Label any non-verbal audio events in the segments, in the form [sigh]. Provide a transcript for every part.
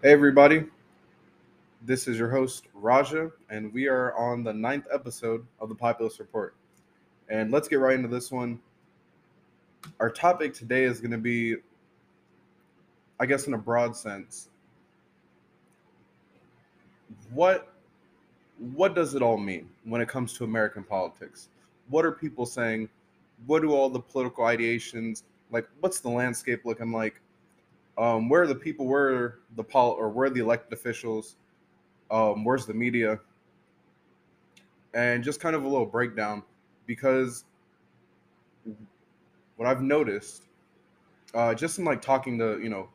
Hey, everybody. This is your host, Raja, and we are on the ninth episode of the Populist Report. And let's get right into this one. Our topic today is going to be, I guess, in a broad sense, what what does it all mean when it comes to American politics? What are people saying? What do all the political ideations like? What's the landscape looking like? Um, where are the people? Where the pol or where the elected officials? Um, where's the media? And just kind of a little breakdown because what I've noticed, uh, just in like talking to you know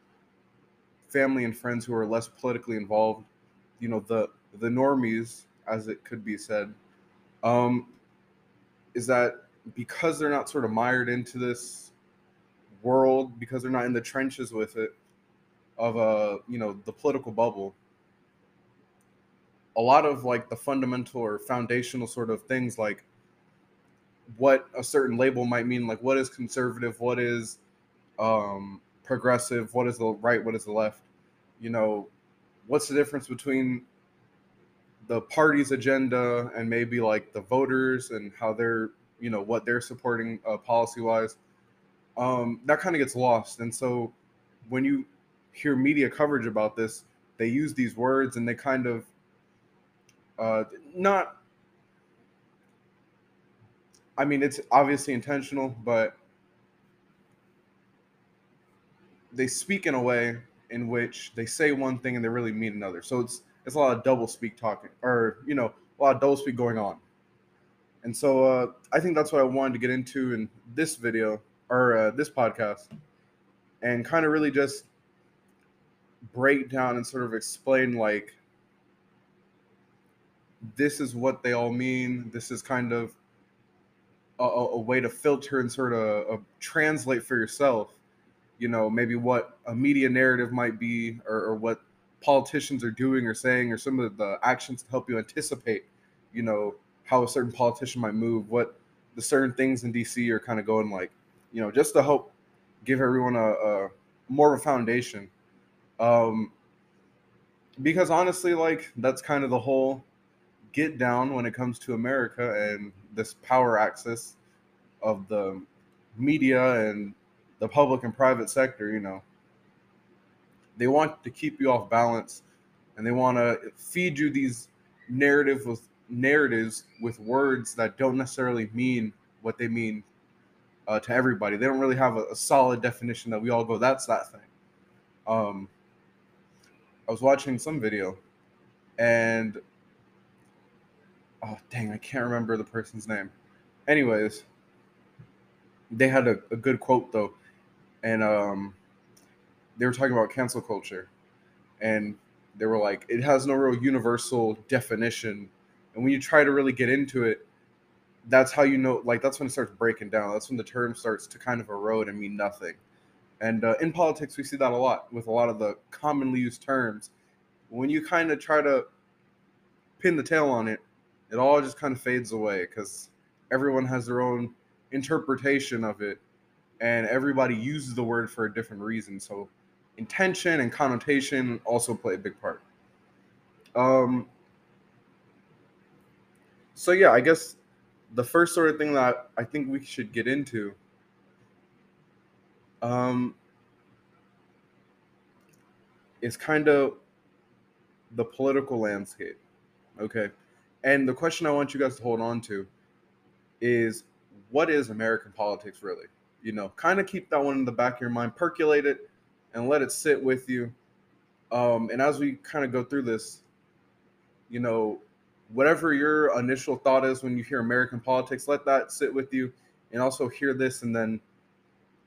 family and friends who are less politically involved, you know the the normies, as it could be said, um, is that because they're not sort of mired into this world, because they're not in the trenches with it, of uh, you know the political bubble, a lot of like the fundamental or foundational sort of things like what a certain label might mean like what is conservative what is um progressive what is the right what is the left you know what's the difference between the party's agenda and maybe like the voters and how they're you know what they're supporting uh, policy wise um that kind of gets lost and so when you hear media coverage about this they use these words and they kind of uh not I mean, it's obviously intentional, but they speak in a way in which they say one thing and they really mean another. So it's it's a lot of double speak talking, or you know, a lot of double speak going on. And so uh, I think that's what I wanted to get into in this video or uh, this podcast, and kind of really just break down and sort of explain like this is what they all mean. This is kind of a, a way to filter and sort of uh, translate for yourself you know maybe what a media narrative might be or, or, what politicians are doing or saying or some of the actions to help you anticipate you know how a certain politician might move what the certain things in dc are kind of going like you know just to help give everyone a, a more of a foundation. Um because honestly like that's kind of the whole get down when it comes to america and this power axis of the media and the public and private sector, you know, they want to keep you off balance and they want to feed you these narrative with narratives with words that don't necessarily mean what they mean uh, to everybody. They don't really have a, a, solid definition that we all go, that's that thing. Um, I was watching some video and oh dang, I can't remember the person's name. Anyways, they had a, a good quote though, and um, they were talking about cancel culture, and they were like, it has no real universal definition, and when you try to really get into it, that's how you know, like that's when it starts breaking down. That's when the term starts to kind of erode and mean nothing. And uh, in politics, we see that a lot with a lot of the commonly used terms. When you kind of try to pin the tail on it, it all just kind of fades away because everyone has their own interpretation of it and everybody uses the word for a different reason so intention and connotation also play a big part um so yeah i guess the first sort of thing that i think we should get into um is kind of the political landscape okay and the question I want you guys to hold on to is what is American politics really? You know, kind of keep that one in the back of your mind, percolate it, and let it sit with you. Um, and as we kind of go through this, you know, whatever your initial thought is when you hear American politics, let that sit with you, and also hear this, and then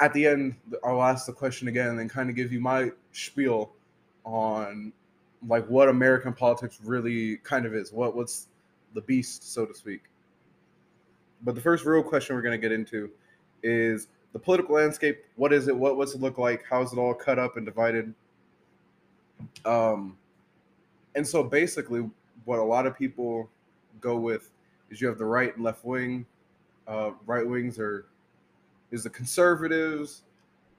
at the end, I'll ask the question again, and kind of give you my spiel on like what American politics really kind of is. What what's the beast, so to speak. But the first real question we're going to get into is the political landscape. What is it? What what's it look like? How is it all cut up and divided? Um, and so basically, what a lot of people go with is you have the right and left wing. Uh, right wings are is the conservatives.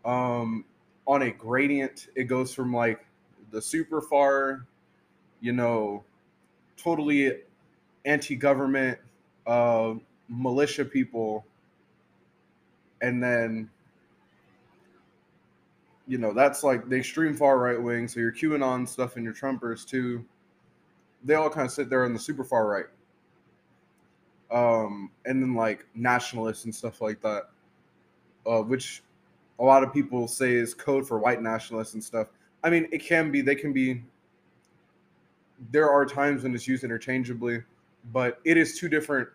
Um, on a gradient, it goes from like the super far, you know, totally anti-government uh, militia people, and then you know that's like the extreme far right wing. So your QAnon stuff and your Trumpers too. They all kind of sit there on the super far right, um, and then like nationalists and stuff like that, uh, which a lot of people say is code for white nationalists and stuff. I mean, it can be. They can be. There are times when it's used interchangeably, but it is two different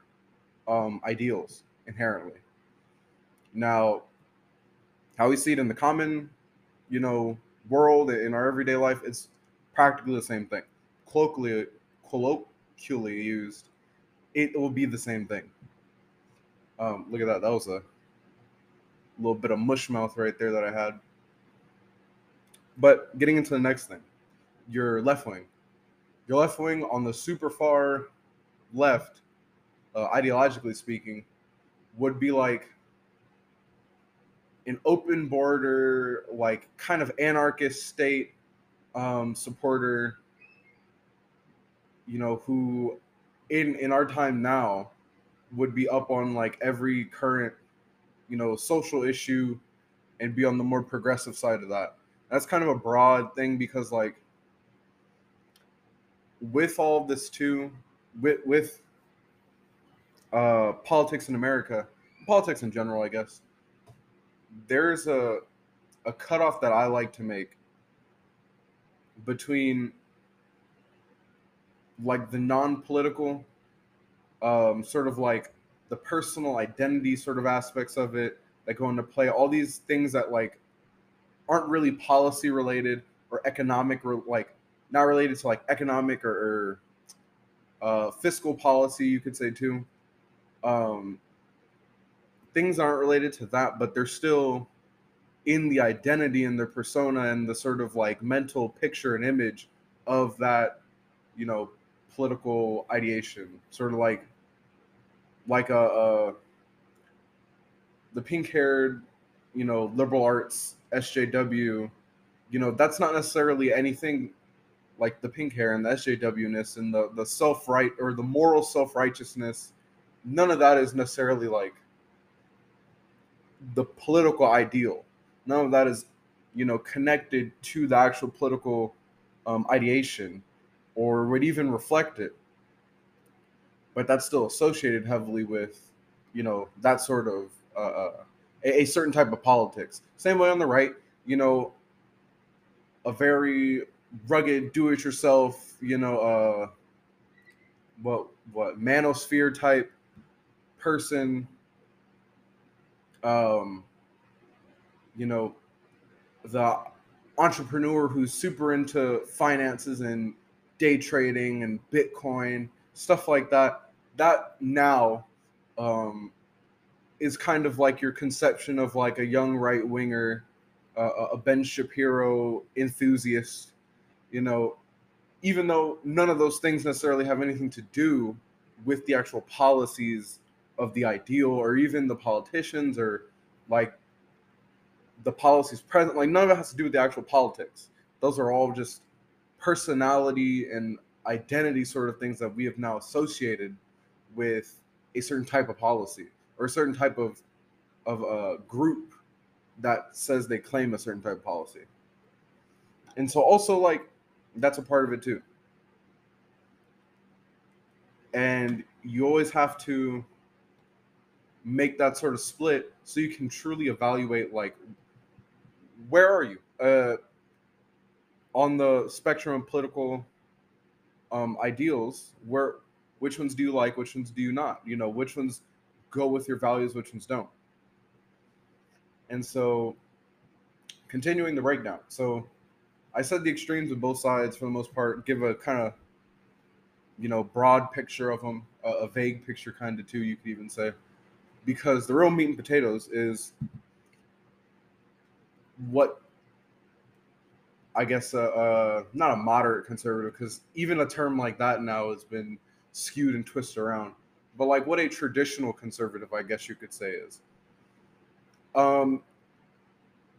um, ideals inherently. Now, how we see it in the common, you know, world in our everyday life, it's practically the same thing. Colloquially, colloquially used, it will be the same thing. Um, look at that. That was a little bit of mush mouth right there that I had. But getting into the next thing, your left wing. Your left wing on the super far left, uh, ideologically speaking, would be like an open border, like kind of anarchist state um, supporter, you know, who in in our time now would be up on like every current, you know, social issue and be on the more progressive side of that. That's kind of a broad thing because like with all this too, with with uh, politics in America, politics in general, I guess, there's a a cutoff that I like to make between like the non-political, um, sort of like the personal identity sort of aspects of it that go into play. All these things that like aren't really policy related or economic, or like not related to like economic or, or uh, fiscal policy, you could say too. Um, things aren't related to that, but they're still in the identity and their persona and the sort of like mental picture and image of that, you know, political ideation. Sort of like like a, a the pink haired, you know, liberal arts SJW, you know, that's not necessarily anything like the pink hair and the SJW-ness and the the self right or the moral self righteousness. None of that is necessarily like the political ideal. None of that is, you know, connected to the actual political um, ideation or would even reflect it. But that's still associated heavily with, you know, that sort of uh, uh a, a certain type of politics. Same way on the right, you know, a very rugged, do-it-yourself, you know, uh, what what manosphere type person um, you know, the entrepreneur who's super into finances and day trading and Bitcoin, stuff like that. That now um, is kind of like your conception of like a young right winger, uh, a Ben Shapiro enthusiast. You know, even though none of those things necessarily have anything to do with the actual policies of the ideal or even the politicians or like the policies present like none of it has to do with the actual politics those are all just personality and identity sort of things that we have now associated with a certain type of policy or a certain type of of a group that says they claim a certain type of policy. And so also like that's a part of it too. And you always have to make that sort of split so you can truly evaluate like where are you? Uh, on the spectrum of political um, ideals where which ones do you like which ones do you not? You know which ones go with your values which ones don't? And so continuing the breakdown. So i said the extremes of both sides for the most part give a kind of you know broad picture of them a, a vague picture kind of too you could even say. Because the real meat and potatoes is what I guess uh, uh, not a moderate conservative because even a term like that now has been skewed and twisted around. But like what a traditional conservative, I guess you could say, is. Um,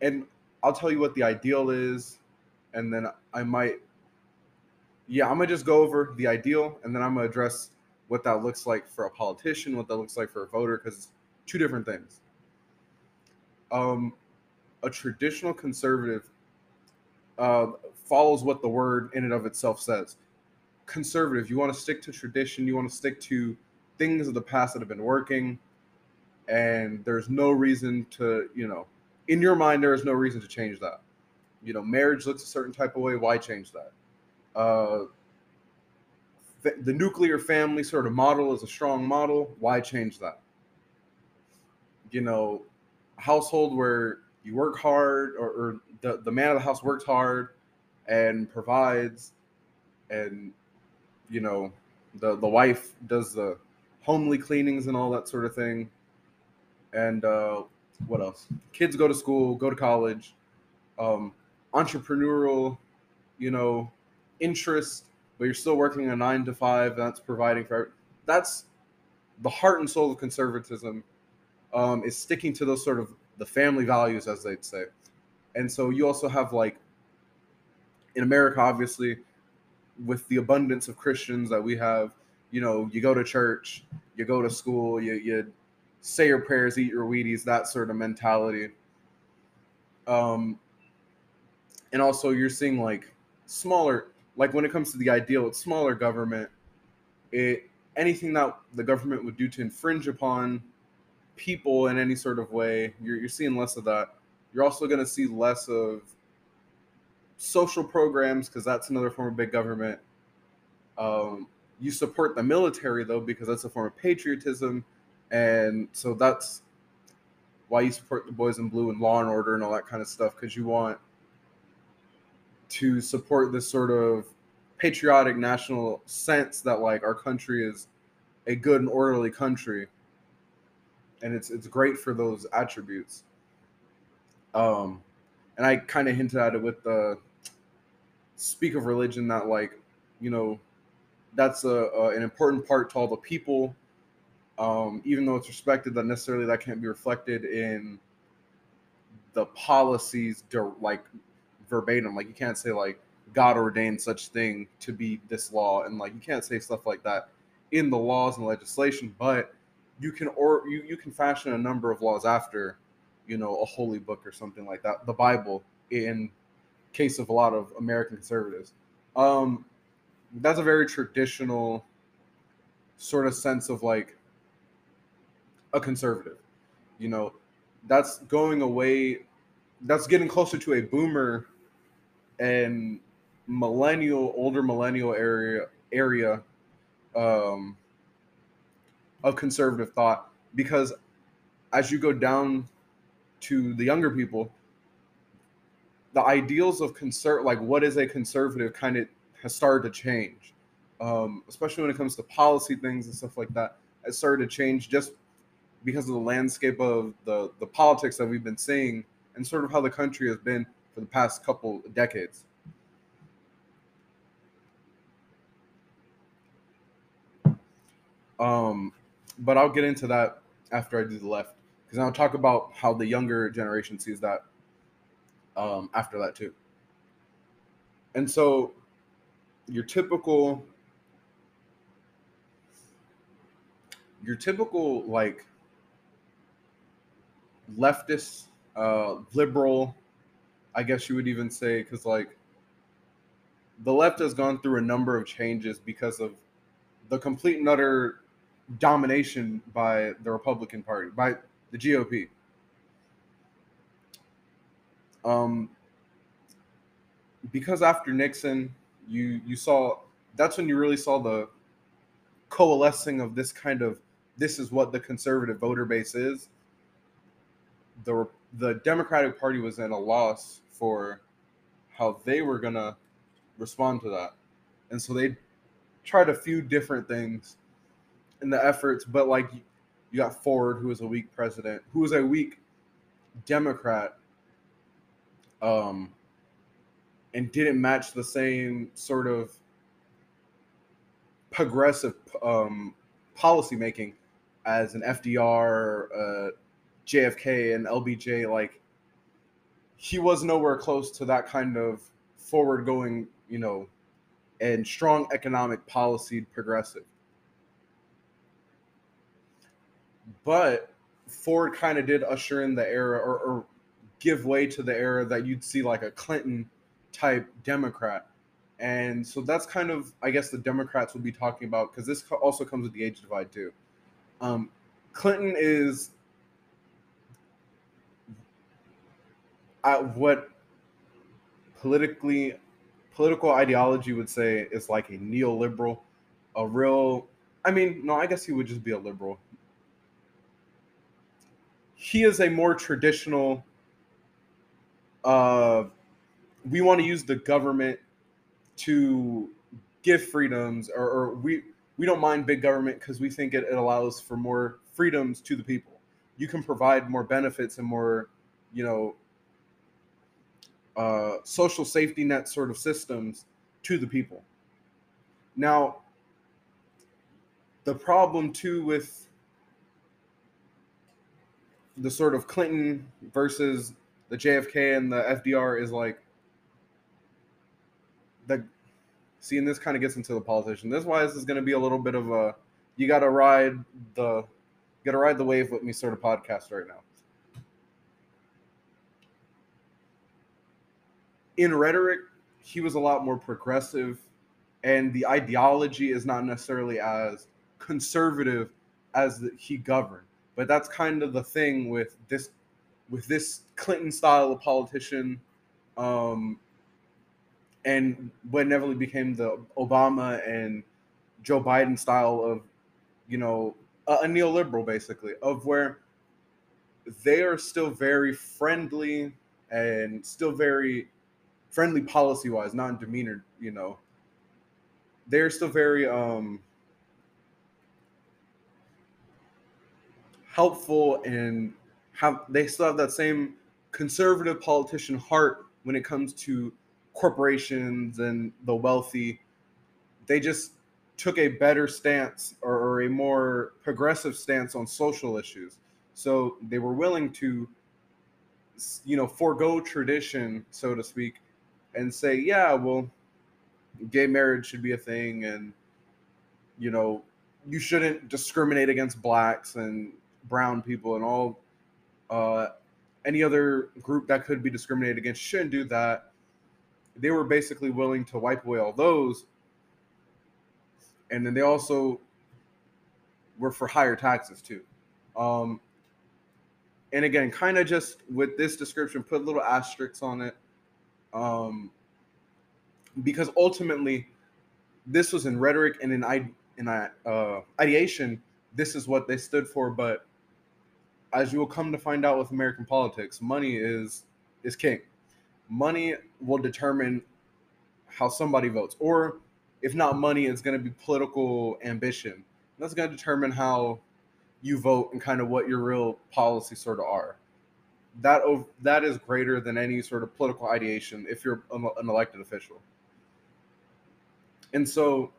and I'll tell you what the ideal is. and then I might, yeah, I'm gonna just go over the ideal, and then I'm gonna address what that looks like for a politician, what that looks like for a voter, because it's two different things. Um, a traditional conservative uh, follows what the word in and of itself says. Conservative, you want to stick to tradition, you want to stick to things of the past that have been working, and there's no reason to, you know, in your mind, there is no reason to change that. You know, marriage looks a certain type of way. Why change that? Uh, the nuclear family sort of model is a strong model. Why change that? You know, household where you work hard or, or the, the man of the house works hard and provides and you know the the wife does the homely cleanings and all that sort of thing. And uh, what else? Kids go to school go to college um, entrepreneurial you know interest but you're still working a nine to five that's providing for that's the heart and soul of conservatism um, is sticking to those sort of the family values as they'd say and so you also have like in America, obviously, with the abundance of Christians that we have, you know, you go to church, you go to school, you you say your prayers, eat your Wheaties, that sort of mentality. Um, and also you're seeing like smaller, like when it comes to the ideal, it's smaller government. It anything that the government would do to infringe upon people in any sort of way, you're, you're seeing less of that. You're also going to see less of social programs because that's another form of big government. Um, you support the military though because that's a form of patriotism, and so that's why you support the boys in blue and law and order and all that kind of stuff because you want to support this sort of patriotic national sense that like our country is a good and orderly country and it's it's great for those attributes. Um and I kind of hinted at it with the speak of religion that like you know that's a, a an important part to all the people um, even though it's respected that necessarily that can't be reflected in the policies like verbatim. Like you can't say like god ordained such thing to be this law and like you can't say stuff like that in the laws and legislation but you can or you, you can fashion a number of laws after you know, a holy book or something like that, the Bible, in case of a lot of American conservatives. Um, that's a very traditional sort of sense of like a conservative. You know, that's going away, that's getting closer to a boomer and millennial, older millennial area area um, of conservative thought because as you go down to the younger people, the ideals of conserv like what is a conservative kind of has started to change, um, especially when it comes to policy things and stuff like that. Has started to change just because of the landscape of the the politics that we've been seeing and sort of how the country has been for the past couple decades. Um, but I'll get into that after I do the left because I'll talk about how the younger generation sees that um, after that too. And so, your typical, your typical like leftist, uh, liberal, I guess you would even say, because like the left has gone through a number of changes because of the complete and utter domination by the Republican Party, by the GOP. Um, because after Nixon, you you saw that's when you really saw the coalescing of this kind of this is what the conservative voter base is. The the Democratic Party was in a loss for how they were gonna respond to that, and so they tried a few different things in the efforts, but like you got Ford, who was a weak president, who was a weak Democrat, um, and didn't match the same sort of progressive um, policy making as an FDR, uh, JFK, and LBJ. Like he was nowhere close to that kind of forward going, you know, and strong economic policy progressive. But Ford kind of did usher in the era or, or give way to the era that you'd see like a Clinton type Democrat. And so that's kind of, I guess, the Democrats would be talking about because this also comes with the age divide too. Um, Clinton is what politically political ideology would say is like a neoliberal, a real. I mean, no, I guess he would just be a liberal. He is a more traditional. Uh, we want to use the government to give freedoms, or, or we we don't mind big government because we think it, it allows for more freedoms to the people. You can provide more benefits and more, you know, uh, social safety net sort of systems to the people. Now, the problem too with the sort of Clinton versus the JFK and the FDR is like the see, and this kind of gets into the politician. This is why this is going to be a little bit of a you got to ride the got to ride the wave with me sort of podcast right now. in rhetoric, he was a lot more progressive, and the ideology is not necessarily as conservative as the, he governed. But that's kind of the thing with this with this Clinton style of politician, um, and what inevitably became the Obama and Joe Biden style of, you know, a, a neoliberal basically, of where they are still very friendly and still very friendly policy wise, not in demeanor, you know, they're still very um helpful and have they still have that same conservative politician heart when it comes to corporations and the wealthy. They just took a better stance or, or a more progressive stance on social issues. So they were willing to you know forego tradition so to speak and say, yeah, well, gay marriage should be a thing, and you know, you shouldn't discriminate against blacks and brown people and all uh, any other group that could be discriminated against shouldn't do that. They were basically willing to wipe away all those, and then they also were for higher taxes too. Um, and again, kind of just with this description, put little asterisks on it um, because ultimately this was in rhetoric and in in uh, ideation. This is what they stood for, but as you will come to find out with American politics, money is is king. Money will determine how somebody votes, or if not money, it's going to be political ambition. That's going to determine how you vote and kind of what your real policies sort of are that that is greater than any sort of political ideation if you're an elected official. And so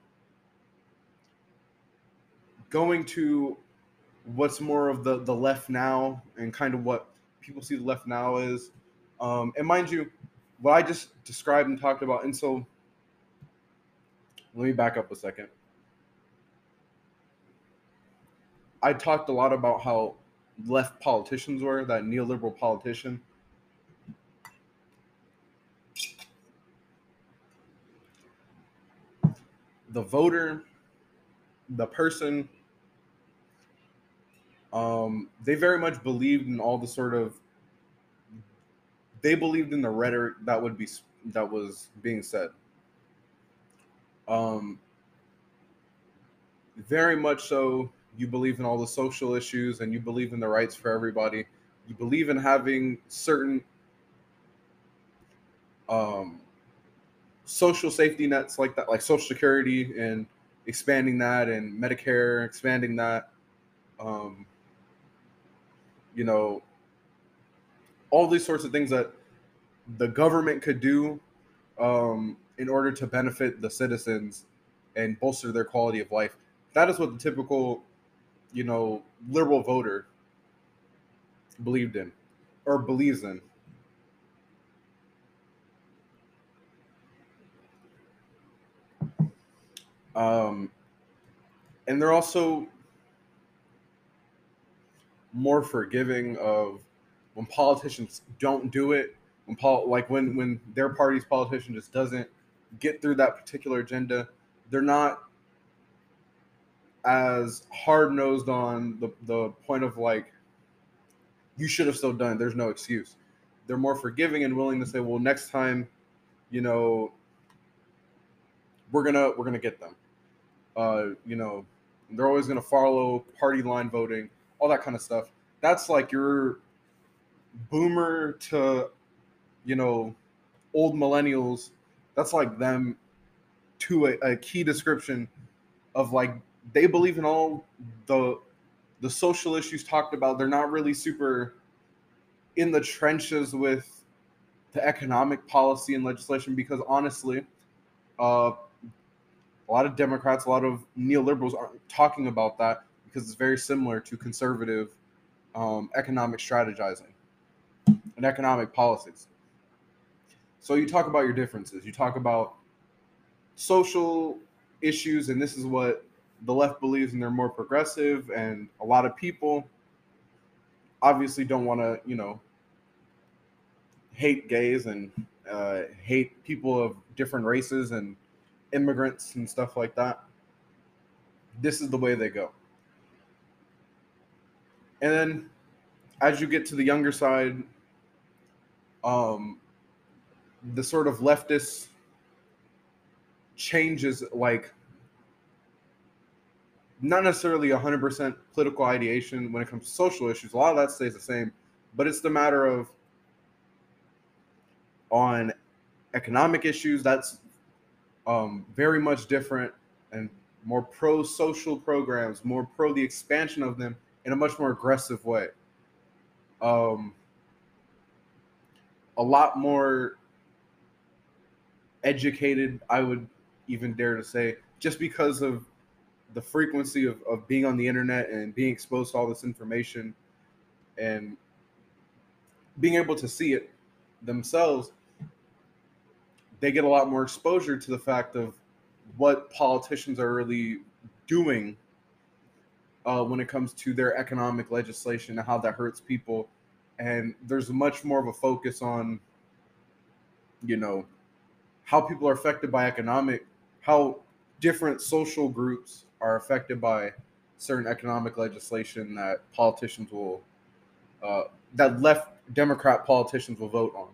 going to what's more of the the left now and kind of what people see the left now is um, and mind you what i just described and talked about and so let me back up a second i talked a lot about how left politicians were, that neoliberal politician. The voter, the person, um, they very much believed in all the sort of they believed in the rhetoric that would be that was being said. Um, very much so you believe in all the social issues and you believe in the rights for everybody. You believe in having certain um, social safety nets like that, like Social Security and expanding that, and Medicare, expanding that. Um, you know, all these sorts of things that the government could do um, in order to benefit the citizens and bolster their quality of life. That is what the typical, you know, liberal voter believed in or believes in. Um, and they're also more forgiving of when politicians don't do it when Paul like when when their party's politician just doesn't get through that particular agenda they're not as hard nosed on the, the point of like you should have still done it. There's no excuse. They're more forgiving and willing to say, well, next time, you know, we're gonna we're gonna get them. Uh, you know, they're always gonna follow party line voting, all that kind of stuff. That's like your boomer to, you know, old millennials. That's like them to a, a key description of like they believe in all the the social issues talked about. They're not really super in the trenches with the economic policy and legislation because honestly, uh, a lot of Democrats, a lot of neoliberals aren't talking about that because it's very similar to conservative um, economic strategizing and economic policies. So you talk about your differences. You talk about social issues, and this is what the left believes and they're more progressive and a lot of people obviously don't want to you know hate gays and uh, hate people of different races and immigrants and stuff like that this is the way they go and then as you get to the younger side um the sort of leftist changes like not necessarily 100% political ideation when it comes to social issues. A lot of that stays the same, but it's the matter of on economic issues that's um, very much different and more pro social programs, more pro the expansion of them in a much more aggressive way. Um, a lot more educated, I would even dare to say, just because of the frequency of, of being on the internet and being exposed to all this information and being able to see it themselves, they get a lot more exposure to the fact of what politicians are really doing uh, when it comes to their economic legislation and how that hurts people. And there's much more of a focus on, you know, how people are affected by economic, how different social groups are affected by certain economic legislation that politicians will uh, that left Democrat politicians will vote on.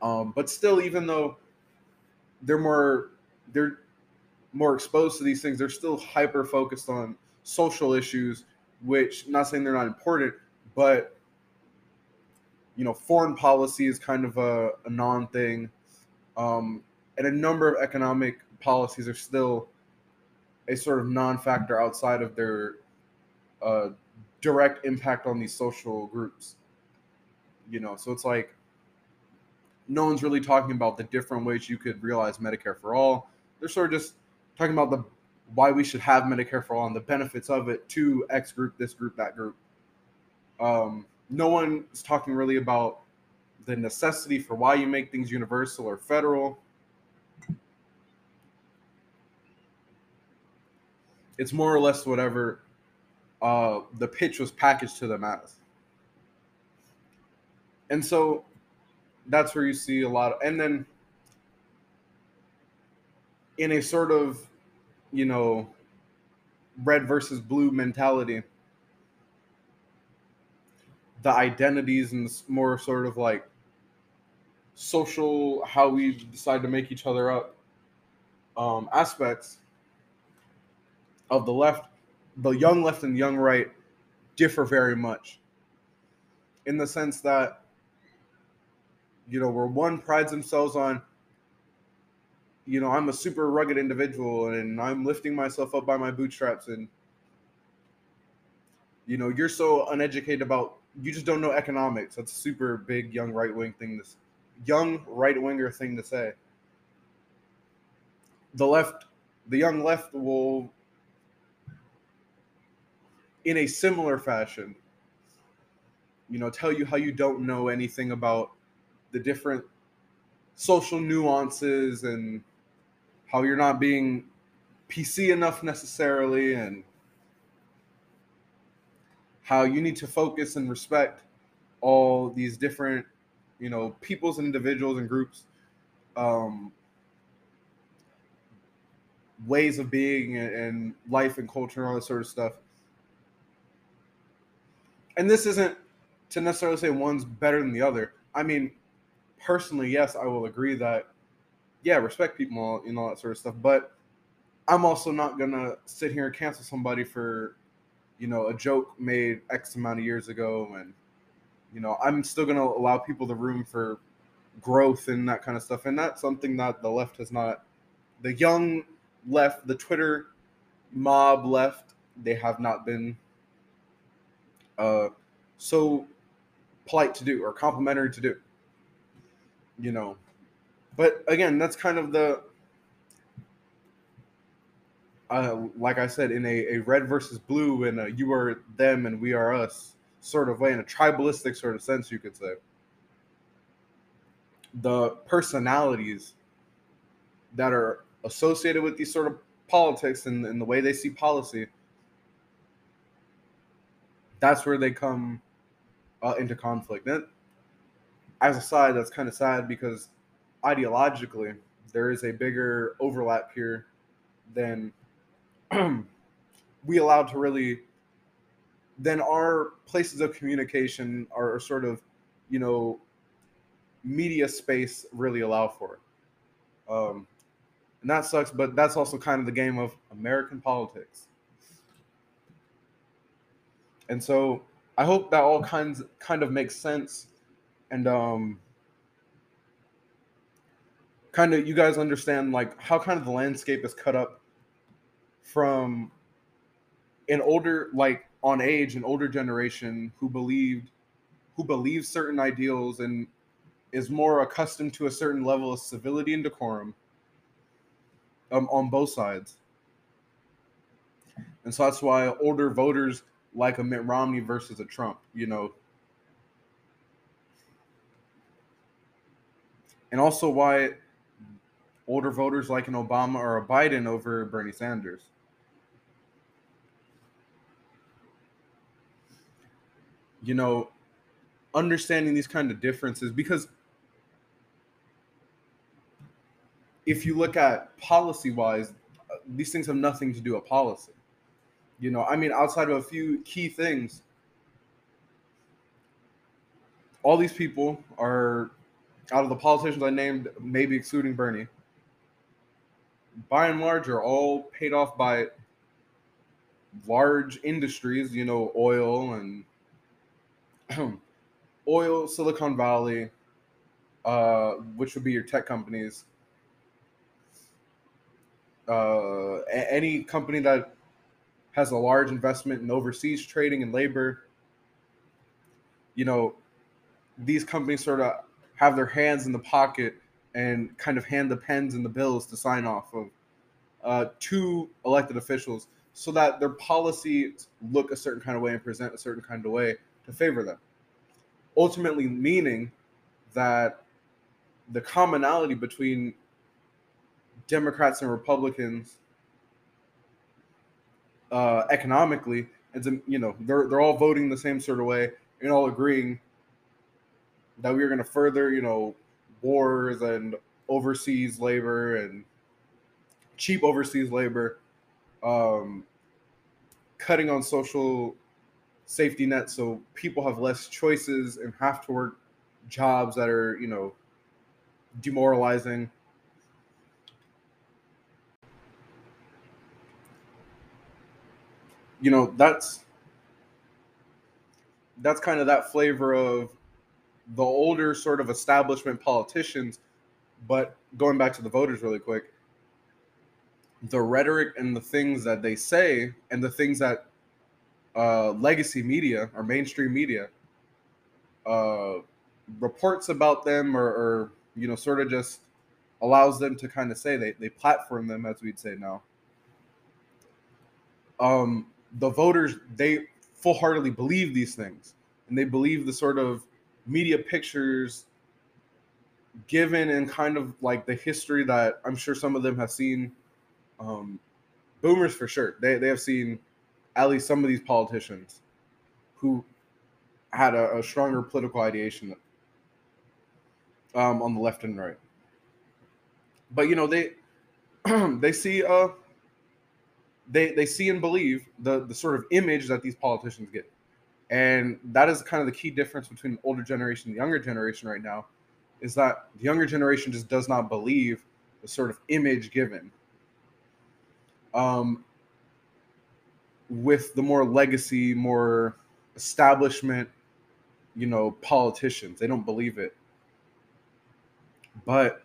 Um, but still, even though they're more they're more exposed to these things, they're still hyper focused on social issues, which not saying they're not important, but you know, foreign policy is kind of a, a non thing. Um, and a number of economic policies are still a sort of non-factor outside of their uh, direct impact on these social groups. You know, so it's like no one's really talking about the different ways you could realize Medicare for all. They're sort of just talking about the why we should have Medicare for all and the benefits of it to X group, this group, that group. Um, no one is talking really about the necessity for why you make things universal or federal it's more or less whatever uh, the pitch was packaged to them as. And so that's where you see a lot of, and then in a sort of, you know, red versus blue mentality, the identities and more sort of like social, how we decide to make each other up um, aspects of the left, the young left and young right differ very much. In the sense that you know where one prides themselves on you know i'm a super rugged individual and i'm lifting myself up by my bootstraps and you know you're so uneducated about you just don't know economics. That's a super big young right wing thing this young right winger thing to say. The left the young left will in a similar fashion you know tell you how you don't know anything about the different social nuances and how you're not being PC enough necessarily, and how you need to focus and respect all these different, you know, peoples and individuals and groups, um, ways of being and, life and culture and all that sort of stuff. And this isn't to necessarily say one's better than the other. I mean, personally, yes, I will agree that, yeah, respect people and all that sort of stuff. But I'm also not gonna sit here and cancel somebody for, you know, a joke made X amount of years ago, and you know, I'm still gonna allow people the room for growth and that kind of stuff, and that's something that the left has not. The young left, the Twitter mob left, they have not been uh, so polite to do or complimentary to do. You know, but again, that's kind of the uh, like I said, in a, a red versus blue and a you are them and we are us sort of way, in a tribalistic sort of sense, you could say. The personalities that are associated with these sort of politics and, and the way they see policy, that's where they come uh, into conflict. And as a side, that's kind of sad because ideologically, there is a bigger overlap here than we allowed to really then our places of communication are sort of you know media space really allow for. Um, and that sucks but that's also kind of the game of american politics. And so i hope that all kinds kind of makes sense. And um kind of you guys understand like how kind of the landscape is cut up from an older like on age an older generation who believed who believes certain ideals and is more accustomed to a certain level of civility and decorum um, on both sides. And so that's why older voters like a mitt romney versus a trump you know? And also why older voters like an obama or a biden over bernie sanders you know, understanding these kind of differences because if you look at policy wise, these things have nothing to do with policy. You know, I mean, outside of a few key things, all these people are out of the politicians I named, maybe excluding Bernie, by and large are all paid off by large industries, you know, oil and [clears throat] oil, Silicon Valley, uh, which would be your tech companies, uh, any company that has a large investment in overseas trading and labor, you know, these companies sort of have their hands in the pocket and kind of hand the pens and the bills to sign off of uh, to elected officials so that their policies look a certain kind of way and present a certain kind of way to favor them. Ultimately, meaning that the commonality between Democrats and Republicans uh, economically, and you know, they're they're all voting the same sort of way and all agreeing that we are going to further, you know, wars and overseas labor and cheap overseas labor, um, cutting on social safety net so people have less choices and have to work jobs that are, you know, demoralizing. You know, that's that's kind of that flavor of the older sort of establishment politicians, but going back to the voters really quick, the rhetoric and the things that they say and the things that uh, legacy media or mainstream media uh, reports about them or, or, you know sort of just allows them to kind of say they, they platform them as we'd say now. Um, the voters they full-heartedly believe these things and they believe the sort of media pictures given and kind of like the history that I'm sure some of them have seen, um, boomers for sure. They they have seen at least some of these politicians who had a, a stronger political ideation um, on the left and right. But you know they [clears throat] they see uh they they see and believe the the sort of image that these politicians get, and that is kind of the key difference between the older generation and the younger generation right now, is that the younger generation just does not believe the sort of image given. Um, with the more legacy, more establishment, you know, politicians, they don't believe it. But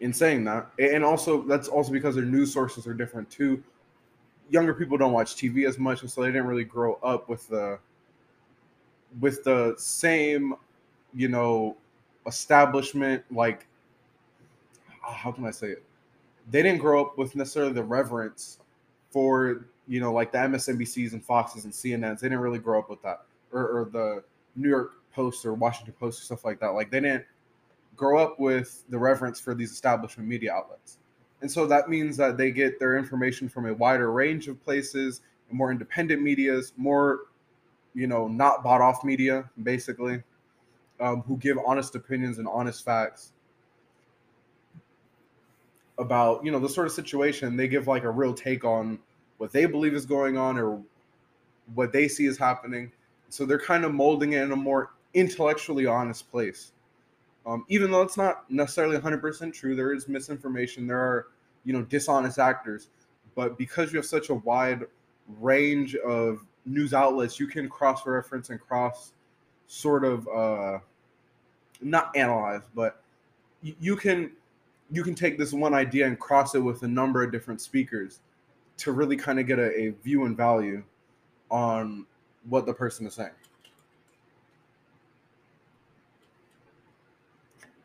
in saying that, and also that's also because their news sources are different too. Younger people don't watch TV as much, and so they didn't really grow up with the with the same, you know, establishment like ah, how can I say it? They didn't grow up with necessarily the reverence for you know like the MSNBCs and Foxes and CNNs. They didn't really grow up with that, or, or the New York Post or Washington Post or stuff like that. Like they didn't grow up with the reverence for these establishment media outlets. And so that means that they get their information from a wider range of places, more independent medias, more, you know, not bought off media, basically, um, who give honest opinions and honest facts about, you know, the sort of situation. They give like a real take on what they believe is going on or what they see is happening. So they're kind of molding it in a more intellectually honest place. Um, even though it's not necessarily 100% true, there is misinformation. There are, you know, dishonest actors. But because you have such a wide range of news outlets, you can cross reference and cross sort of uh, not analyze, but you can you can take this one idea and cross it with a number of different speakers to really kind of get a, a view and value on what the person is saying.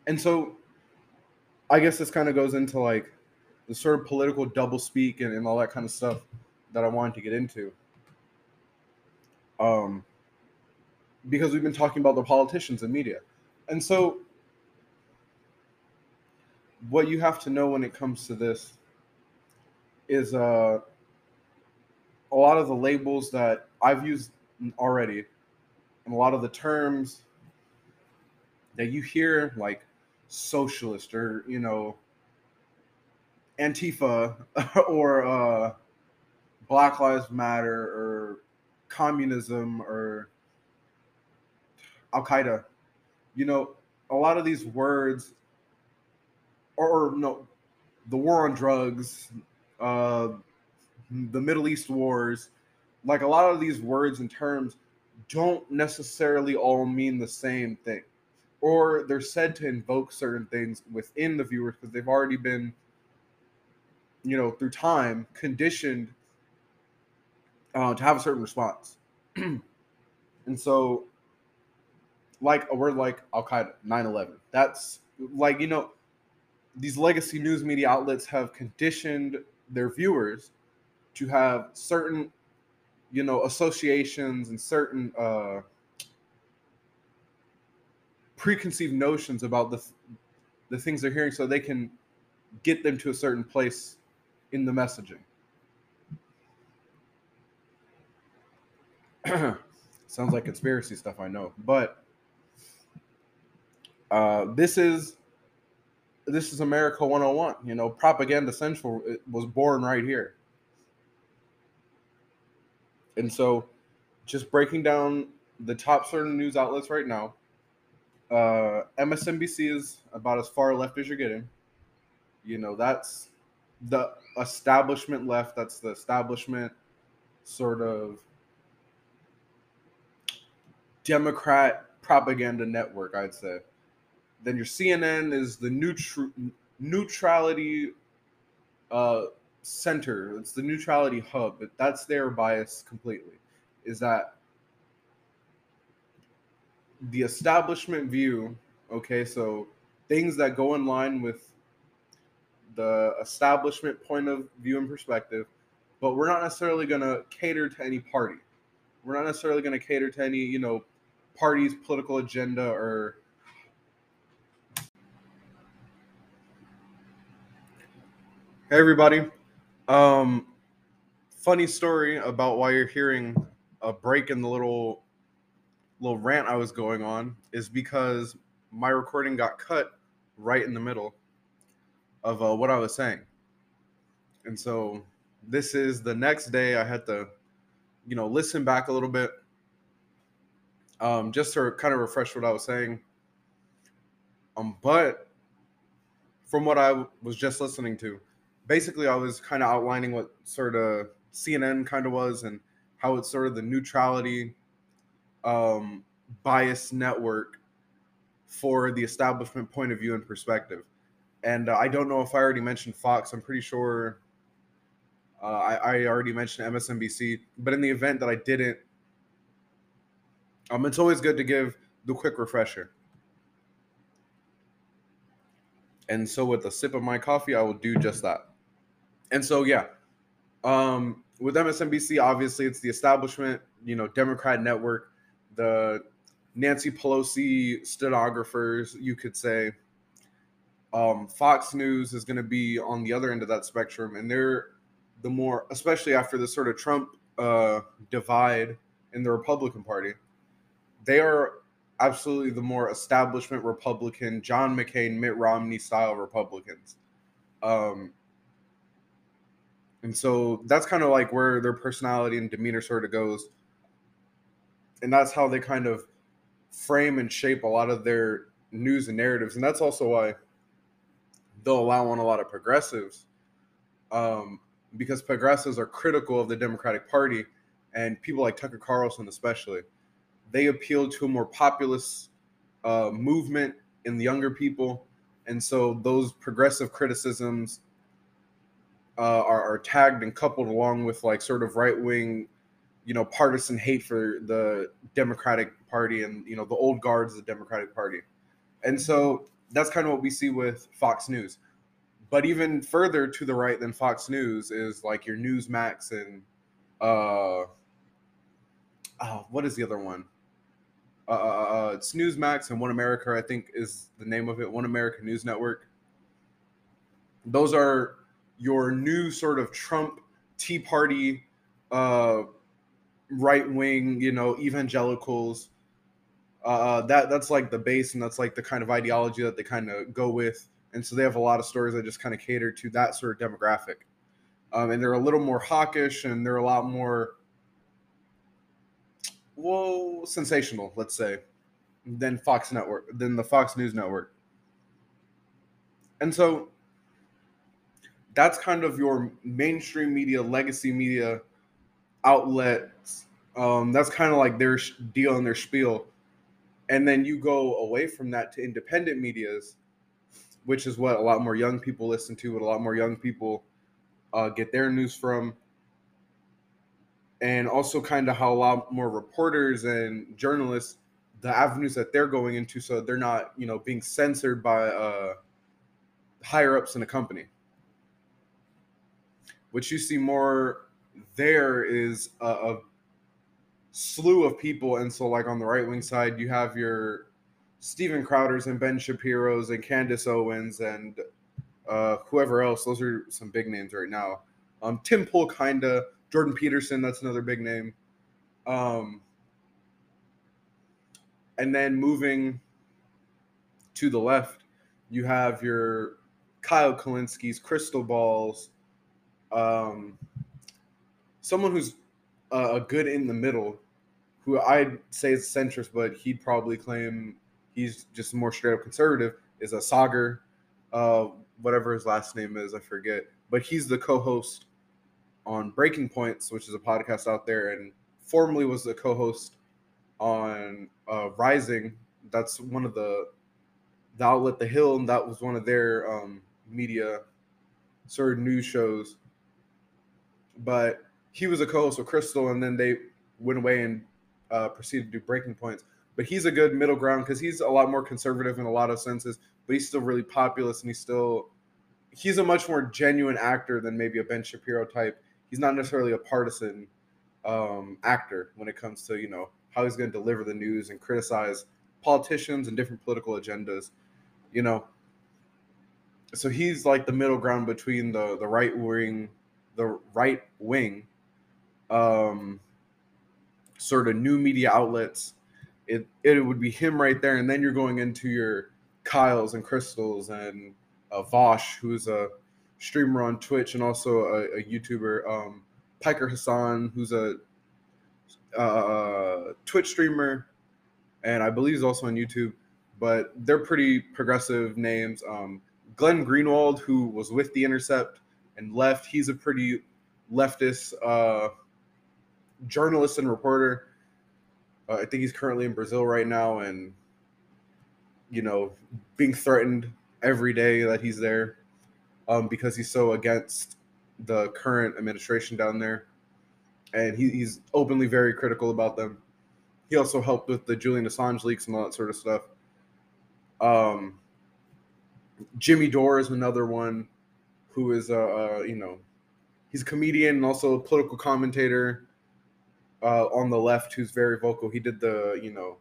and so I guess this kind of goes into like the sort of political double speak and, and all that kind of stuff that I wanted to get into. Um, because we've been talking about the politicians and media. And so what you have to know when it comes to this is uh, a lot of the labels that I've used already and a lot of the terms that you hear like socialist or you know Antifa [laughs] or uh, Black Lives Matter or communism or Al Qaeda. You know, a lot of these words, or, or no, the war on drugs, uh, the Middle East wars, like a lot of these words and terms don't necessarily all mean the same thing or they're said to invoke certain things within the viewers because they've already been you know through time conditioned uh, to have a certain response. [clears throat] And so like a word like al-qaeda 9-11 that's like you know these legacy news media outlets have conditioned their viewers to have certain you know associations and certain uh preconceived notions about the the things they're hearing so they can get them to a certain place in the messaging. [clears throat] Sounds like conspiracy stuff, I know, but uh, this is this is America 101. You know, propaganda central was born right here, and so just breaking down the top certain news outlets right now uh, MSNBC is about as far left as you're getting. You know, that's the establishment left. That's the establishment sort of Democrat propaganda network, I'd say. Then your CNN is the neutral neutrality uh, center. It's the neutrality hub. But that's their bias completely. Is that the establishment view, okay, so things that go in line with the establishment point of view and perspective, but we're not necessarily going to cater to any party. We're not necessarily going to cater to any, you know, party's political agenda or Hey everybody. Um funny story about why you're hearing a break in the little little rant I was going on is because my recording got cut right in the middle of uh, what I was saying. And so this is the next day I had to you know listen back a little bit um just to kind of refresh what I was saying. Um but from what I was just listening to basically I was kind of outlining what sort of CNN kind of was and how it's sort of the neutrality um, bias network for the establishment point of view and perspective. And uh, I don't know if I already mentioned Fox. I'm pretty sure uh, I, I, already mentioned MSNBC. But in the event that I didn't, um, it's always good to give the quick refresher. And so, with a sip of my coffee, I will do just that. And so, yeah, um, with MSNBC, obviously it's the establishment, you know, Democrat network, the Nancy Pelosi stenographers, you could say. Um, Fox News is going to be on the other end of that spectrum, and they're the more, especially after the sort of Trump uh, divide in the Republican Party, they are absolutely the more establishment Republican, John McCain, Mitt Romney style Republicans. Um, and so that's kind of like where their personality and demeanor sort of goes. And that's how they kind of frame and shape a lot of their news and narratives. And that's also why they'll allow on a lot of progressives um, because progressives are critical of the Democratic Party and people like Tucker Carlson, especially. They appeal to a more populist uh, movement in the younger people. And so those progressive criticisms uh, are, are tagged and coupled along with like sort of right wing, you know, partisan hate for the Democratic Party and you know the old guards of the Democratic Party, and so that's kind of what we see with Fox News. But even further to the right than Fox News is like your Newsmax and uh, oh, what is the other one? Uh, uh, uh, uh it's Newsmax and One America, I think is the name of it. One America News Network. Those are your new sort of Trump Tea Party, uh, right wing, you know, evangelicals. Uh, that that's like the base, and that's like the kind of ideology that they kind of go with. And so they have a lot of stories that just kind of cater to that sort of demographic. Um, and they're a little more hawkish, and they're a lot more, well, sensational, let's say, than Fox Network, than the Fox News Network. And so that's kind of your mainstream media, legacy media outlets. Um, that's kind of like their deal and their spiel. And then you go away from that to independent medias, which is what a lot more young people listen to, what a lot more young people uh, get their news from. And also, kind of how a lot more reporters and journalists, the avenues that they're going into, so they're not, you know, being censored by uh, higher ups in a company what you see more there is a, a slew of people. And so, like on the right wing side, you have your Steven Crowders and Ben Shapiro's and Candace Owens and uh, whoever else. Those are some big names right now. Um, Tim Pool, kinda. Jordan Peterson, that's another big name. Um, and then moving to the left, you have your Kyle Kulinski's, Krystal Balls, um, someone who's a good in the middle, who I'd say is centrist, but he'd probably claim he's just more straight up conservative, is a Saagar, uh, whatever his last name is, I forget. But he's the co-host on Breaking Points, which is a podcast out there, and formerly was the co-host on uh, Rising. That's one of the the outlet, The Hill, and that was one of their um, media sort of news shows but he was a co-host with Krystal, and then they went away and uh, proceeded to do breaking points. But he's a good middle ground because he's a lot more conservative in a lot of senses, but he's still really populist, and he's still he's a much more genuine actor than maybe a Ben Shapiro type. He's not necessarily a partisan um, actor when it comes to you know how he's going to deliver the news and criticize politicians and different political agendas. You know, so he's like the middle ground between the the right wing, the right wing, um, sort of new media outlets. It it would be him right there, and then you're going into your Kyles and Krystals and uh, Vaush, who's a streamer on Twitch and also a, a YouTuber. Um, Piker Hassan, who's a uh, Twitch streamer, and I believe he's also on YouTube. But they're pretty progressive names. Um, Glenn Greenwald, who was with The Intercept and left, he's a pretty leftist uh, journalist and reporter. Uh, I think he's currently in Brazil right now, and you know, being threatened every day that he's there um, because he's so against the current administration down there, and he, he's openly very critical about them. He also helped with the Julian Assange leaks and all that sort of stuff. Um, Jimmy Dore is another one who is uh, uh, you know he's a comedian and also a political commentator uh, on the left who's very vocal. He did the you know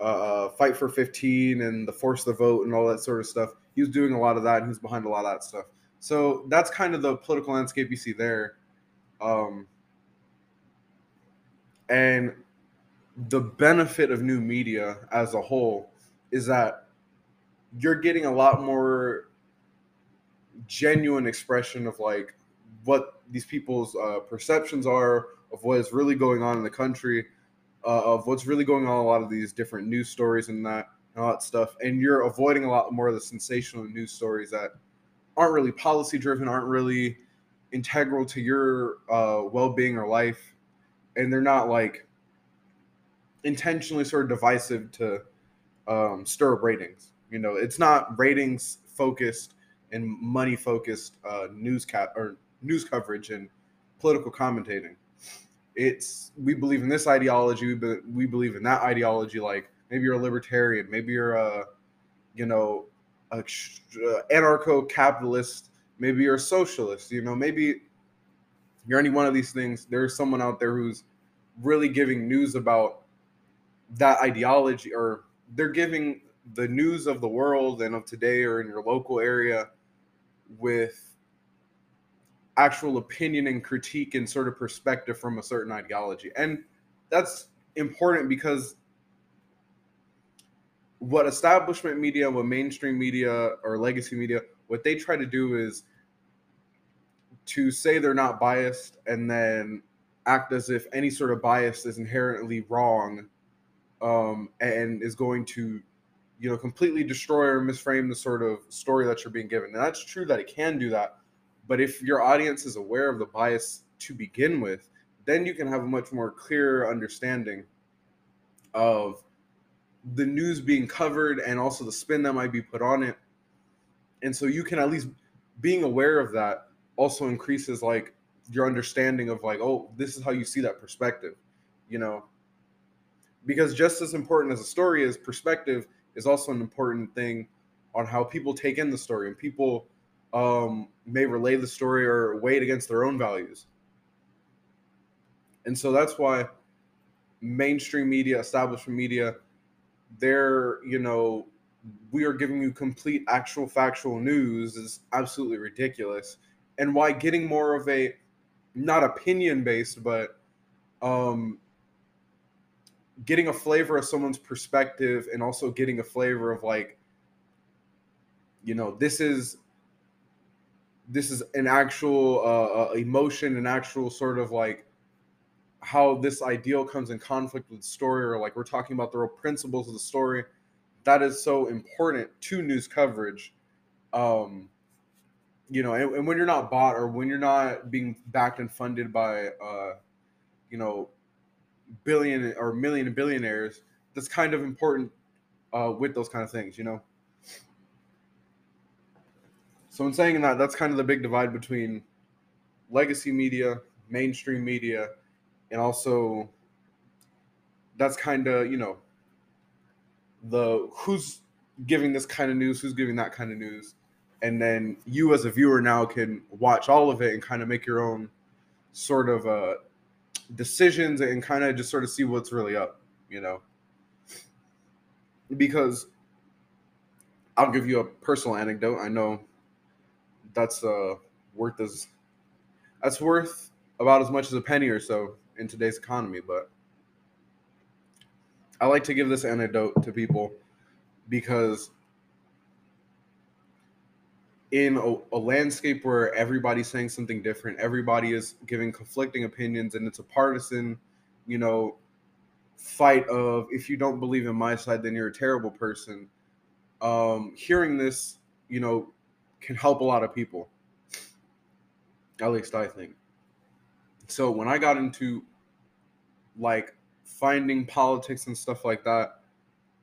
uh, uh, fight for 15 and the force the vote and all that sort of stuff. He was doing a lot of that and he's behind a lot of that stuff. So that's kind of the political landscape you see there. Um, and the benefit of new media as a whole is that you're getting a lot more genuine expression of like what these people's uh, perceptions are of what is really going on in the country uh, of what's really going on a lot of these different news stories and that and all that stuff. And you're avoiding a lot more of the sensational news stories that aren't really policy driven aren't really integral to your uh, well-being or life. And they're not like intentionally sort of divisive to um, stir up ratings. You know it's not ratings focused and money focused uh, news cap or news coverage and political commentating it's we believe in this ideology we, be, we believe in that ideology like maybe you're a libertarian maybe you're a you know a uh, anarcho-capitalist maybe you're a socialist you know maybe you're any one of these things. There's someone out there who's really giving news about that ideology or they're giving the news of the world and of today or in your local area with actual opinion and critique and sort of perspective from a certain ideology. And that's important because what establishment media, what mainstream media or legacy media, what they try to do is to say they're not biased and then act as if any sort of bias is inherently wrong um, and is going to you know completely destroy or misframe the sort of story that you're being given and that's true that it can do that but if your audience is aware of the bias to begin with, then you can have a much more clear understanding of the news being covered and also the spin that might be put on it. And so you can at least being aware of that also increases like your understanding of like, oh, this is how you see that perspective, you know. Because just as important as a story is, perspective is also an important thing on how people take in the story and people um, may relay the story or weigh it against their own values. And so that's why mainstream media, establishment media, they're, you know, we are giving you complete actual factual news is absolutely ridiculous. And why getting more of a not opinion based, but um getting a flavor of someone's perspective and also getting a flavor of like you know this is this is an actual uh, uh, emotion, an actual sort of like how this ideal comes in conflict with the story, or like we're talking about the real principles of the story. That is so important to news coverage. Um, you know, and, and when you're not bought or when you're not being backed and funded by, uh, you know, billion or million billionaires, that's kind of important uh, with those kind of things, you know. So in saying that, that's kind of the big divide between legacy media, mainstream media, and also that's kind of you know the who's giving this kind of news, who's giving that kind of news, and then you as a viewer now can watch all of it and kind of make your own sort of uh, decisions and kind of just sort of see what's really up, you know, because I'll give you a personal anecdote. I know that's uh, worth as that's worth about as much as a penny or so in today's economy, but I like to give this anecdote to people because in a, a, landscape where everybody's saying something different, everybody is giving conflicting opinions, and it's a partisan, you know, fight of if you don't believe in my side, then you're a terrible person. Um, hearing this, you know, can help a lot of people. At least I think. So when I got into like finding politics and stuff like that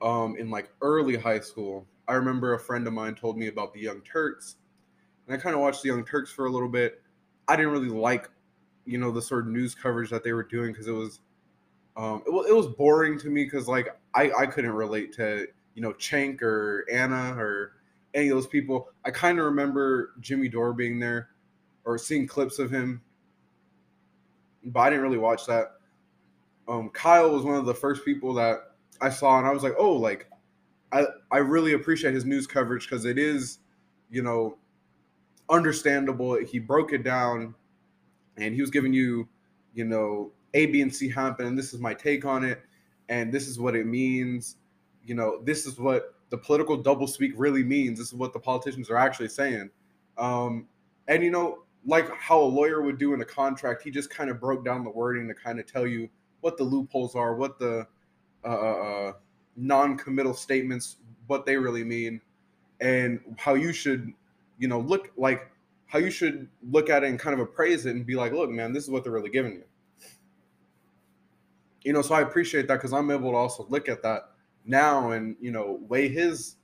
um, in like early high school, I remember a friend of mine told me about the Young Turks and I kind of watched the Young Turks for a little bit. I didn't really like, you know, the sort of news coverage that they were doing because it was, um, it, it was boring to me because like I I couldn't relate to you know Cenk or Anna or any of those people. I kind of remember Jimmy Dore being there or seeing clips of him, but I didn't really watch that. Um, Kyle was one of the first people that I saw, and I was like, oh, like I I really appreciate his news coverage because it is, you know, understandable. He broke it down and he was giving you, you know, A, B, and C happen. And this is my take on it. And this is what it means. You know, this is what the political doublespeak really means. This is what the politicians are actually saying. Um, and, you know, like how a lawyer would do in a contract, he just kind of broke down the wording to kind of tell you what the loopholes are, what the uh, uh, uh non-committal statements, what they really mean, and how you should you know, look like how you should look at it and kind of appraise it and be like, look, man, this is what they're really giving you. You know, so I appreciate that because I'm able to also look at that now and you know weigh his.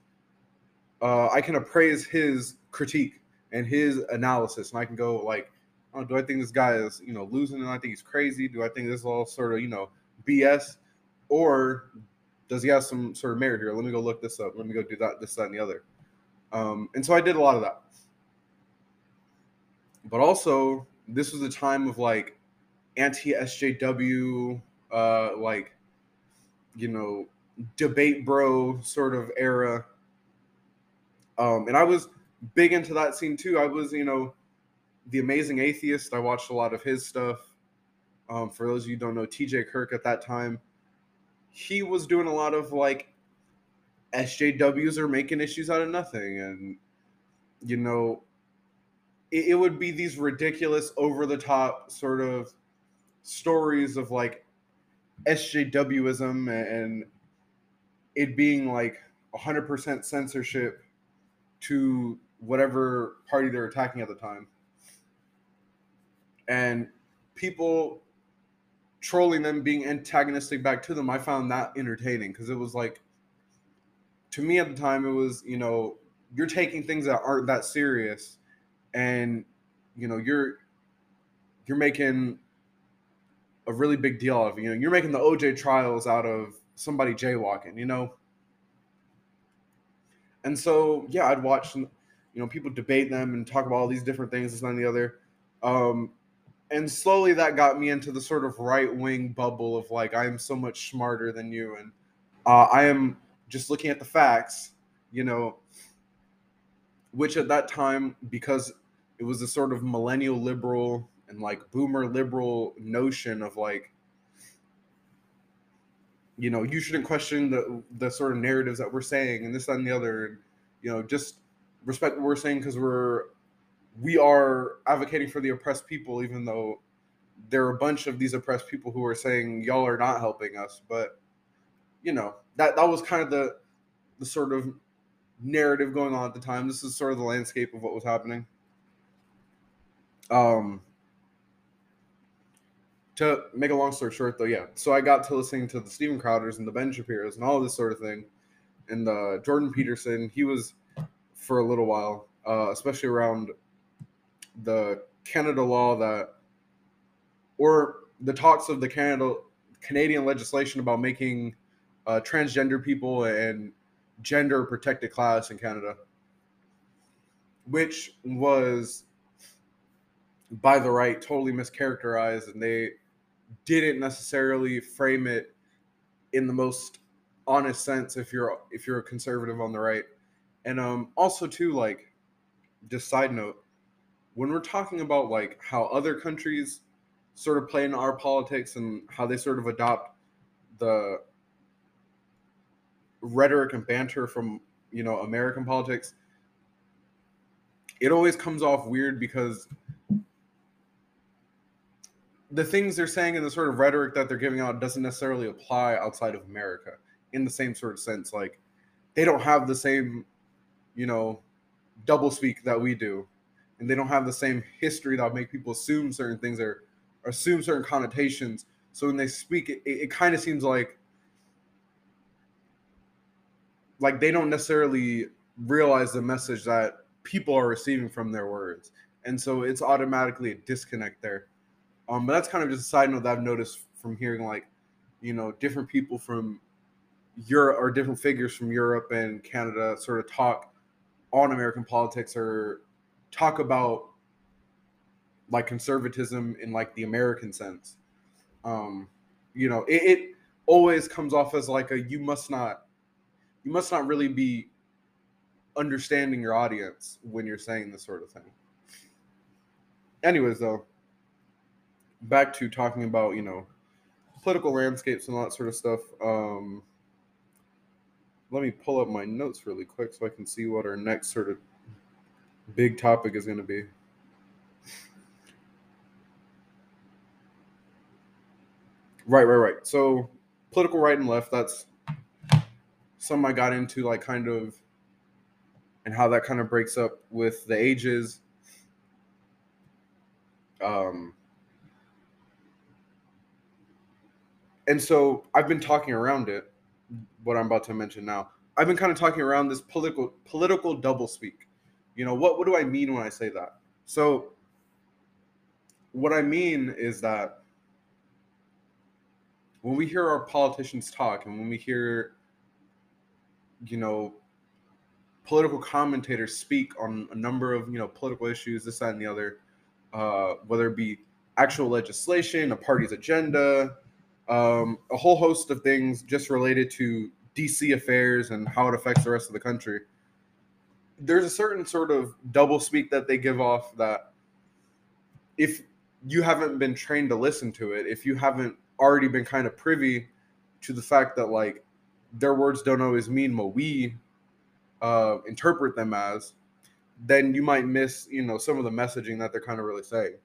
Uh, I can appraise his critique and his analysis, and I can go like, oh, do I think this guy is you know losing and I think he's crazy? Do I think this is all sort of you know BS, or does he have some sort of merit here? Let me go look this up. Let me go do that, this, that, and the other. Um, and so I did a lot of that. But also, this was a time of like anti SJW, uh, like, you know, debate bro sort of era. Um, and I was big into that scene too. I was, you know, the amazing atheist. I watched a lot of his stuff. Um, for those of you don't know, TJ Kirk at that time, he was doing a lot of like SJWs are making issues out of nothing, and you know, it, it would be these ridiculous, over the top sort of stories of like SJWism and it being like 100% censorship to whatever party they're attacking at the time. And people trolling them being antagonistic back to them, I found that entertaining because it was like to me at the time it was you know you're taking things that aren't that serious and you know you're you're making a really big deal of you know you're making the oj trials out of somebody jaywalking you know? And so yeah i'd watch you know people debate them and talk about all these different things this and the other. Um and slowly that got me into the sort of right wing bubble of like i am so much smarter than you and uh, i am just looking at the facts, you know, which at that time, because it was a sort of millennial liberal and like boomer liberal notion of like, you know, you shouldn't question the the sort of narratives that we're saying and this that, and the other, you know, just respect what we're saying because we're we are advocating for the oppressed people, even though there are a bunch of these oppressed people who are saying y'all are not helping us, but you know that that was kind of the the sort of narrative going on at the time. This is sort of the landscape of what was happening. Um, to make a long story short, though, yeah. So I got to listening to the Steven Crowders and the Ben Shapiro's and all this sort of thing, and the Jordan Peterson. He was for a little while, uh, especially around the Canada law that, or the talks of the Canada Canadian legislation about making uh, transgender people and gender protected class in Canada, which was by the right totally mischaracterized, and they didn't necessarily frame it in the most honest sense if you're if you're a conservative on the right. And um, also too, like, just side note, when we're talking about like how other countries sort of play in our politics and how they sort of adopt the rhetoric and banter from you know American politics, it always comes off weird because the things they're saying and the sort of rhetoric that they're giving out doesn't necessarily apply outside of America in the same sort of sense. Like they don't have the same, you know, double speak that we do, and they don't have the same history that make people assume certain things or, assume certain connotations. So when they speak, it, it kind of seems like like they don't necessarily realize the message that people are receiving from their words, and so it's automatically a disconnect there. Um, but that's kind of just a side note that I've noticed from hearing like, you know, different people from Europe or different figures from Europe and Canada sort of talk on American politics or talk about like conservatism in like the American sense. Um, you know, it, it always comes off as like a you must not you must not really be understanding your audience when you're saying this sort of thing. Anyways, though, back to talking about you know political landscapes and all that sort of stuff. Um, let me pull up my notes really quick so I can see what our next sort of big topic is going to be. Right, right, right. So political right and left, that's some I got into like kind of and how that kind of breaks up with the ages. Um and so I've been talking around it, what I'm about to mention now. I've been kind of talking around this political political doublespeak. You know, what what do I mean when I say that? So what I mean is that when we hear our politicians talk and when we hear you know political commentators speak on a number of you know political issues this that and the other uh, whether it be actual legislation a party's agenda um, a whole host of things just related to dc affairs and how it affects the rest of the country there's a certain sort of double speak that they give off that if you haven't been trained to listen to it if you haven't already been kind of privy to the fact that like their words don't always mean what we uh, interpret them as, then you might miss, you know, some of the messaging that they're kind of really saying.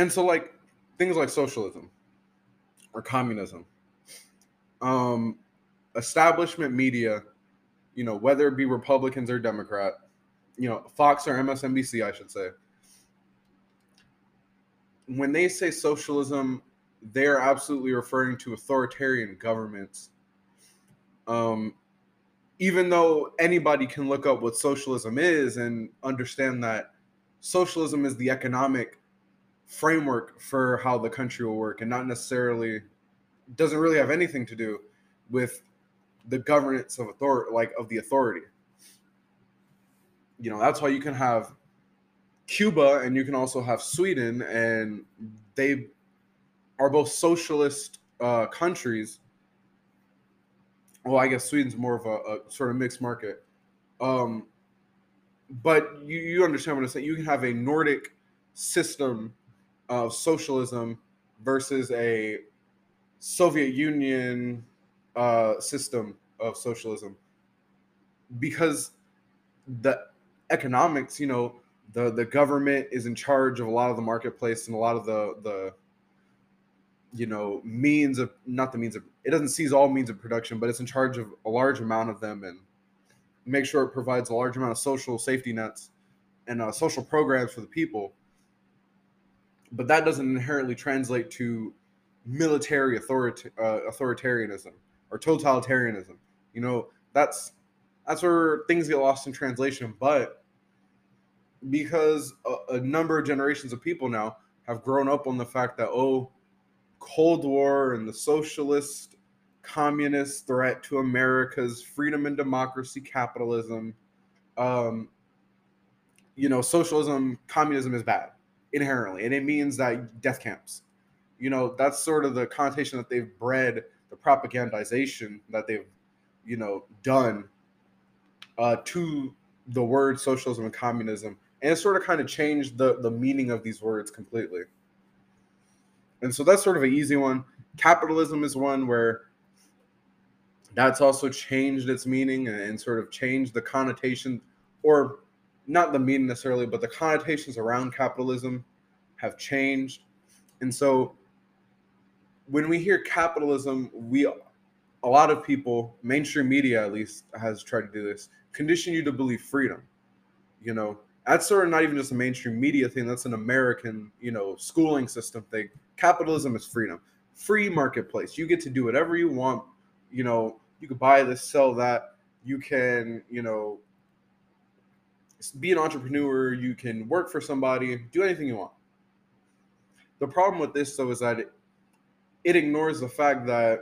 And so, like things like socialism or communism, um, establishment media, you know, whether it be Republicans or Democrat, you know, Fox or MSNBC, I should say, when they say socialism they're absolutely referring to authoritarian governments. Um, even though anybody can look up what socialism is and understand that socialism is the economic framework for how the country will work and not necessarily doesn't really have anything to do with the governance of authority like of the authority you know that's why you can have cuba and you can also have sweden and they are both socialist uh, countries. Well, I guess Sweden's more of a, a sort of mixed market. Um, but you, you understand what I'm saying. You can have a Nordic system of socialism versus a Soviet Union uh, system of socialism. Because the economics, you know, the the government is in charge of a lot of the marketplace and a lot of the the you know means of not the means of it doesn't seize all means of production but it's in charge of a large amount of them and make sure it provides a large amount of social safety nets and uh, social programs for the people but that doesn't inherently translate to military authority uh, authoritarianism or totalitarianism you know that's that's where things get lost in translation but because a, a number of generations of people now have grown up on the fact that oh Cold War and the socialist communist threat to America's freedom and democracy, capitalism. Um, you know, socialism, communism is bad inherently, and it means that death camps. You know, that's sort of the connotation that they've bred the propagandization that they've, you know, done uh, to the word socialism and communism, and it sort of kind of changed the the meaning of these words completely. And so that's sort of an easy one. Capitalism is one where that's also changed its meaning and, and sort of changed the connotation, or not the meaning necessarily, but the connotations around capitalism have changed. And so when we hear capitalism, we a lot of people, mainstream media at least, has tried to do this, condition you to believe freedom. You know, that's sort of not even just a mainstream media thing. That's an American, you know, schooling system thing. Capitalism is freedom, free marketplace. You get to do whatever you want. You know, you could buy this, sell that. You can, you know, be an entrepreneur. You can work for somebody. Do anything you want. The problem with this, though, is that it, it ignores the fact that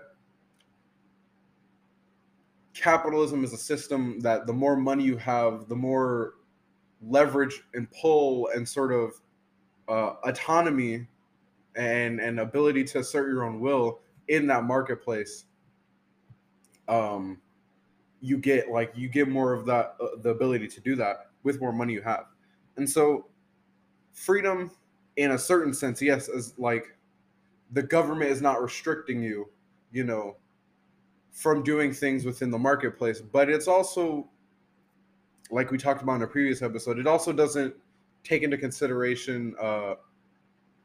capitalism is a system that the more money you have, the more leverage and pull and sort of uh, autonomy and and ability to assert your own will in that marketplace um you get like you get more of that uh, the ability to do that with more money you have. And so freedom in a certain sense yes is like the government is not restricting you you know from doing things within the marketplace but it's also like we talked about in a previous episode, it also doesn't take into consideration uh,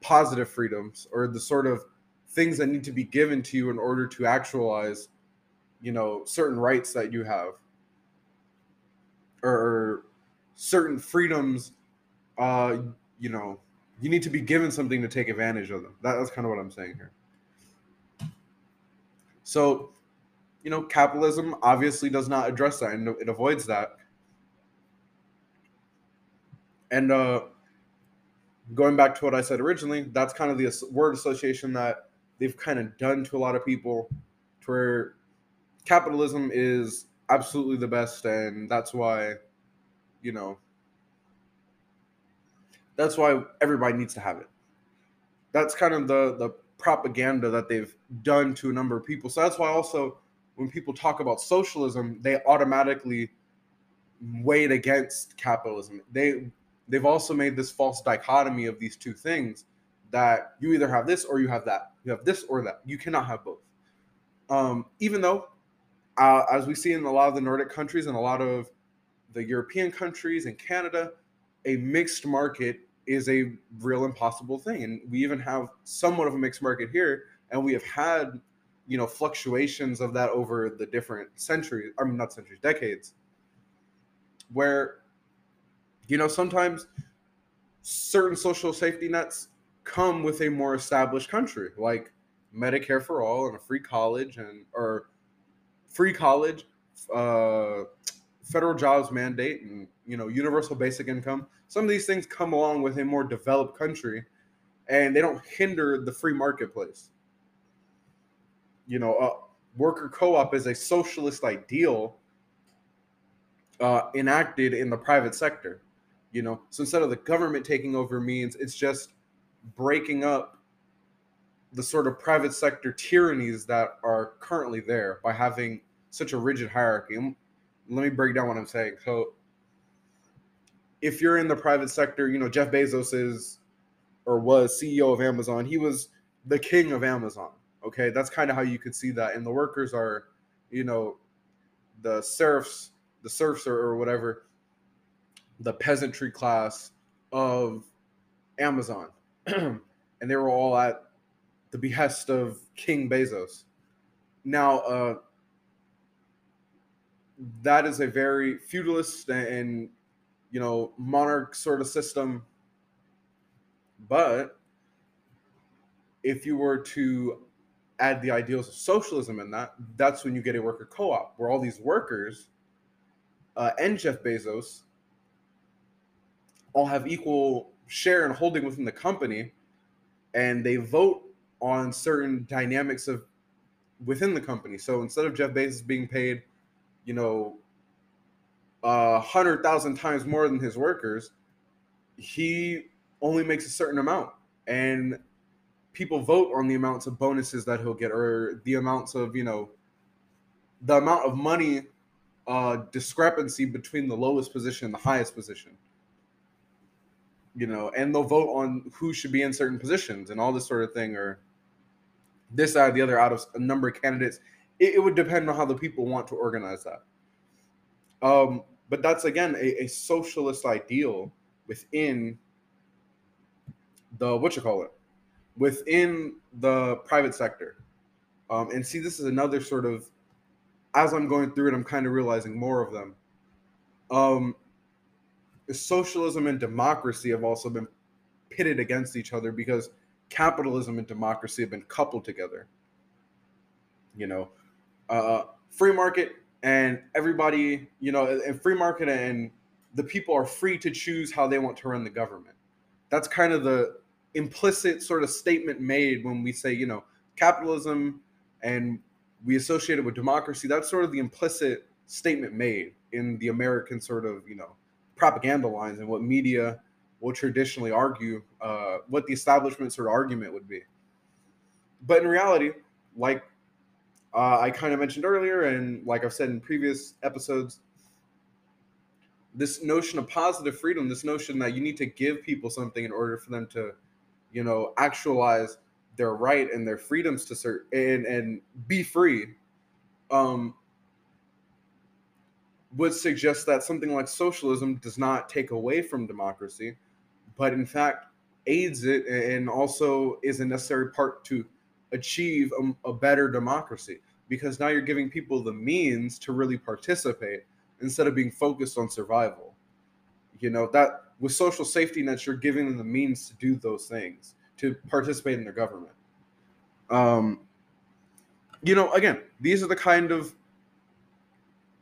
positive freedoms or the sort of things that need to be given to you in order to actualize, you know, certain rights that you have. Or certain freedoms. Uh, you know, you need to be given something to take advantage of them. That, that's kind of what I'm saying here. So, you know, capitalism obviously does not address that and it avoids that and uh, going back to what I said originally, that's kind of the word association that they've kind of done to a lot of people, to where capitalism is absolutely the best, and that's why, you know, that's why everybody needs to have it. That's kind of the the propaganda that they've done to a number of people. So that's why also when people talk about socialism, they automatically weigh it against capitalism. They they've also made this false dichotomy of these two things that you either have this or you have that. You have this or that. You cannot have both. Um, even though, uh, as we see in a lot of the Nordic countries and a lot of the European countries and Canada, a mixed market is a real impossible thing. And we even have somewhat of a mixed market here, and we have had, you know, fluctuations of that over the different centuries. I mean, not centuries, decades, where you know, sometimes certain social safety nets come with a more established country, like Medicare for all and a free college and or free college, uh, federal jobs mandate, and you know, universal basic income. Some of these things come along with a more developed country, and they don't hinder the free marketplace. You know, a worker co-op is a socialist ideal uh, enacted in the private sector you know so instead of the government taking over means it's just breaking up the sort of private sector tyrannies that are currently there by having such a rigid hierarchy let me break down what i'm saying so if you're in the private sector you know jeff bezos is or was ceo of amazon he was the king of amazon okay that's kind of how you could see that and the workers are you know the serfs the serfs or, or whatever the peasantry class of Amazon. [clears throat] and they were all at the behest of King Bezos. Now, uh, that is a very feudalist and, you know, monarch sort of system. But if you were to add the ideals of socialism in that, that's when you get a worker co op where all these workers uh, and Jeff Bezos all have equal share and holding within the company and they vote on certain dynamics of within the company. So instead of Jeff Bezos being paid, you know, a hundred thousand times more than his workers, he only makes a certain amount. And people vote on the amounts of bonuses that he'll get or the amounts of you know the amount of money uh, discrepancy between the lowest position and the highest position. You know, and they'll vote on who should be in certain positions and all this sort of thing, or this out of the other out of a number of candidates. It, it would depend on how the people want to organize that. Um, but that's again a, a socialist ideal within the what you call it within the private sector. Um, and see, this is another sort of as I'm going through it, I'm kind of realizing more of them. Um, socialism and democracy have also been pitted against each other because capitalism and democracy have been coupled together. You know, uh, free market and everybody, you know, and free market and the people are free to choose how they want to run the government. That's kind of the implicit sort of statement made when we say, you know, capitalism and we associate it with democracy. That's sort of the implicit statement made in the American sort of, you know, propaganda lines and what media will traditionally argue, uh, what the establishment sort of argument would be. But in reality, like uh, I kind of mentioned earlier, and like I've said in previous episodes, this notion of positive freedom, this notion that you need to give people something in order for them to, you know, actualize their right and their freedoms to serve and and be free um would suggest that something like socialism does not take away from democracy but in fact aids it and also is a necessary part to achieve a, a better democracy because now you're giving people the means to really participate instead of being focused on survival you know that with social safety nets you're giving them the means to do those things to participate in their government. Um, you know, again, these are the kind of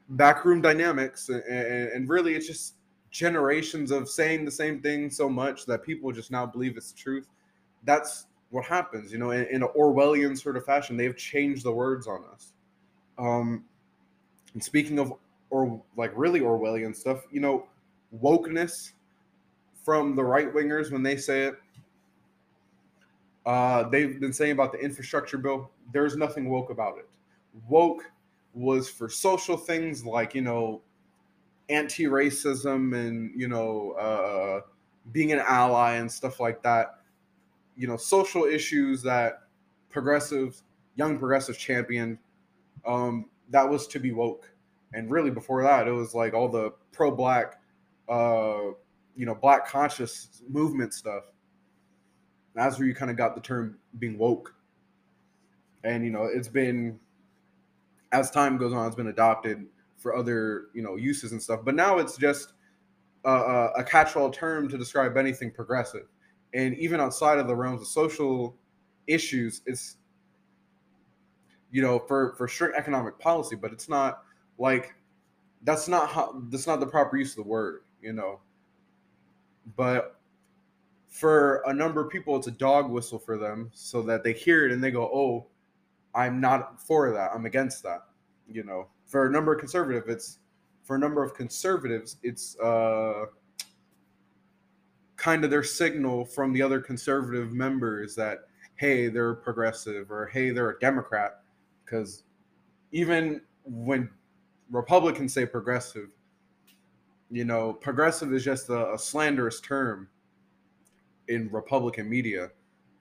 backroom dynamics, and, and really, it's just generations of saying the same thing so much that people just now believe it's the truth. That's what happens, you know, in, in an Orwellian sort of fashion. They've changed the words on us. Um, and speaking of or like really Orwellian stuff, you know, wokeness from the right wingers when they say it uh, they've been saying about the infrastructure bill. There's nothing woke about it. Woke was for social things like you know anti-racism and you know uh, being an ally and stuff like that. You know, social issues that progressives, young progressives championed. Um, that was to be woke, and really before that, it was like all the pro-black, uh, you know, black conscious movement stuff that's where you kind of got the term being woke. And you know, it's been as time goes on, it's been adopted for other you know uses and stuff. But now it's just a, a catch-all term to describe anything progressive. And even outside of the realms of social issues, it's you know for for strict economic policy, but it's not like that's not how that's not the proper use of the word, you know. But for a number of people, it's a dog whistle for them so that they hear it and they go, oh, I'm not for that. I'm against that. You know, for a number of conservative, it's for a number of conservatives, it's uh, kind of their signal from the other conservative members that, hey, they're progressive or hey, they're a Democrat. Because even when Republicans say progressive, you know, progressive is just a, a slanderous term in Republican media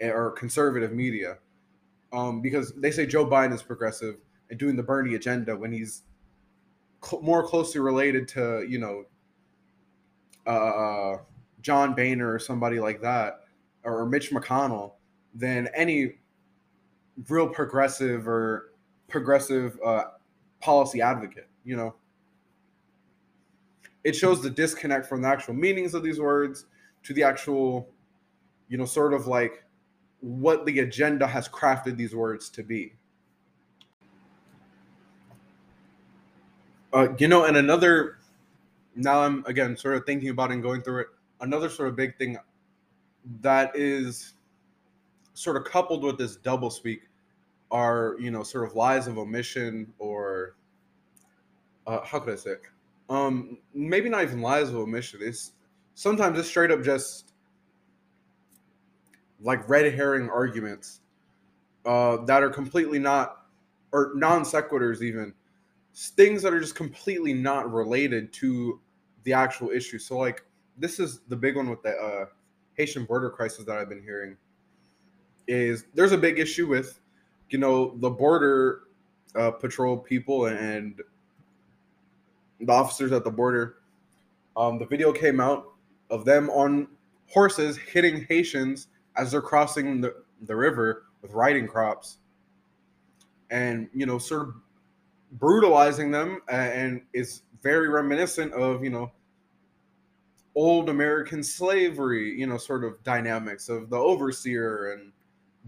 eh, or conservative media um, because they say Joe Biden is progressive and doing the Bernie agenda when he's cl- more closely related to you know uh, uh, John Boehner or somebody like that or Mitch McConnell than any real progressive or progressive uh, policy advocate. You know, it shows the disconnect from the actual meanings of these words to the actual you know, sort of like what the agenda has crafted these words to be. Uh, you know, and another, now I'm again sort of thinking about and going through it. Another sort of big thing that is sort of coupled with this double speak are, you know, sort of lies of omission or uh, how could I say it? Um, maybe not even lies of omission. It's sometimes it's straight up just like red herring arguments uh, that are completely not or non sequiturs even things that are just completely not related to the actual issue. So like this is the big one with the uh, Haitian border crisis that I've been hearing is there's a big issue with you know the border uh, patrol people and the officers at the border. Um, the video came out of them on horses hitting Haitians as they're crossing the, the river with riding crops and you know sort of brutalizing them and is very reminiscent of you know old american slavery you know sort of dynamics of the overseer and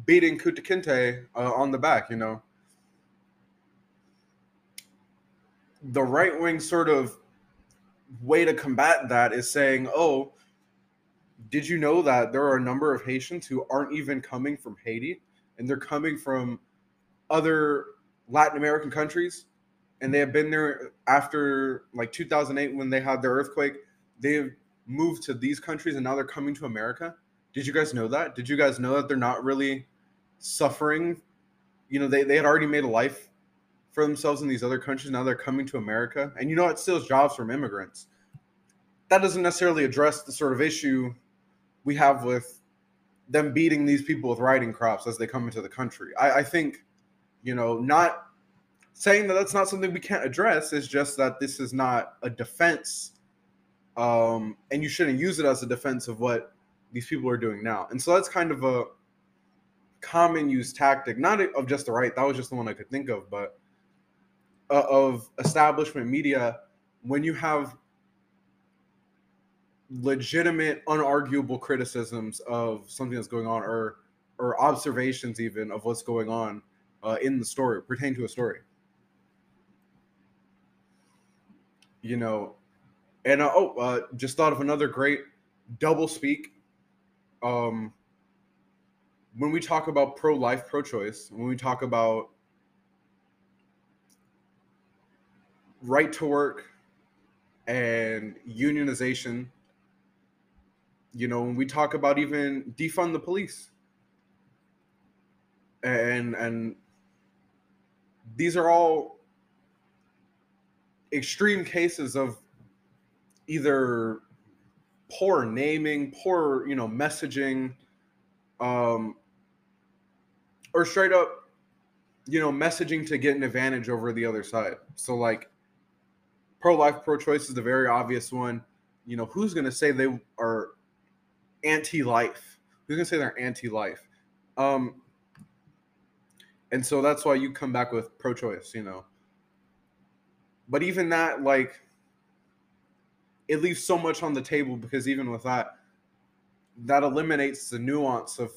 beating Kunta Kinte uh, on the back you know? The right wing sort of way to combat that is saying oh did you know that there are a number of haitians who aren't even coming from haiti? And they're coming from other Latin American countries, and they have been there after like 2008 when they had their earthquake. They've moved to these countries and now they're coming to America. Did you guys know that? Did you guys know that they're not really suffering? You know, they, they had already made a life for themselves in these other countries. Now they're coming to America. And you know, it steals jobs from immigrants. That doesn't necessarily address the sort of issue we have with them beating these people with riding crops as they come into the country. I, I think, you know, not saying that that's not something we can't address is just that this is not a defense, um, and you shouldn't use it as a defense of what these people are doing now. And so that's kind of a common use tactic, not of just the right. That was just the one I could think of, but uh, of establishment media when you have legitimate, unarguable criticisms of something that's going on, or or observations even of what's going on uh, in the story, pertain to a story. You know, and uh, oh, uh, just thought of another great double speak. Um, when we talk about pro-life, pro-choice, when we talk about right to work and unionization you know when we talk about even defund the police and and these are all extreme cases of either poor naming poor you know messaging um or straight up you know messaging to get an advantage over the other side so like pro-life pro-choice is the very obvious one you know who's going to say they are anti-life. Who's gonna say they're anti-life? Um, and so that's why you come back with pro-choice, you know. But even that, like, it leaves so much on the table because even with that, that eliminates the nuance of,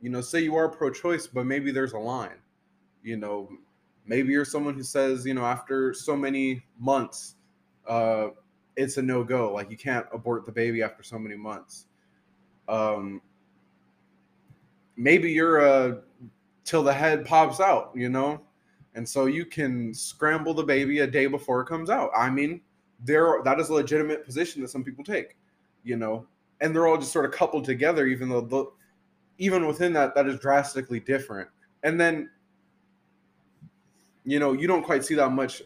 you know, say you are pro-choice, but maybe there's a line, you know, maybe you're someone who says, you know, after so many months, uh, it's a no go. Like you can't abort the baby after so many months um, maybe you're a till the head pops out, you know, and so you can scramble the baby a day before it comes out. I mean, there that is a legitimate position that some people take, you know, and they're all just sort of coupled together, even though the even within that that is drastically different. And then, you know, you don't quite see that much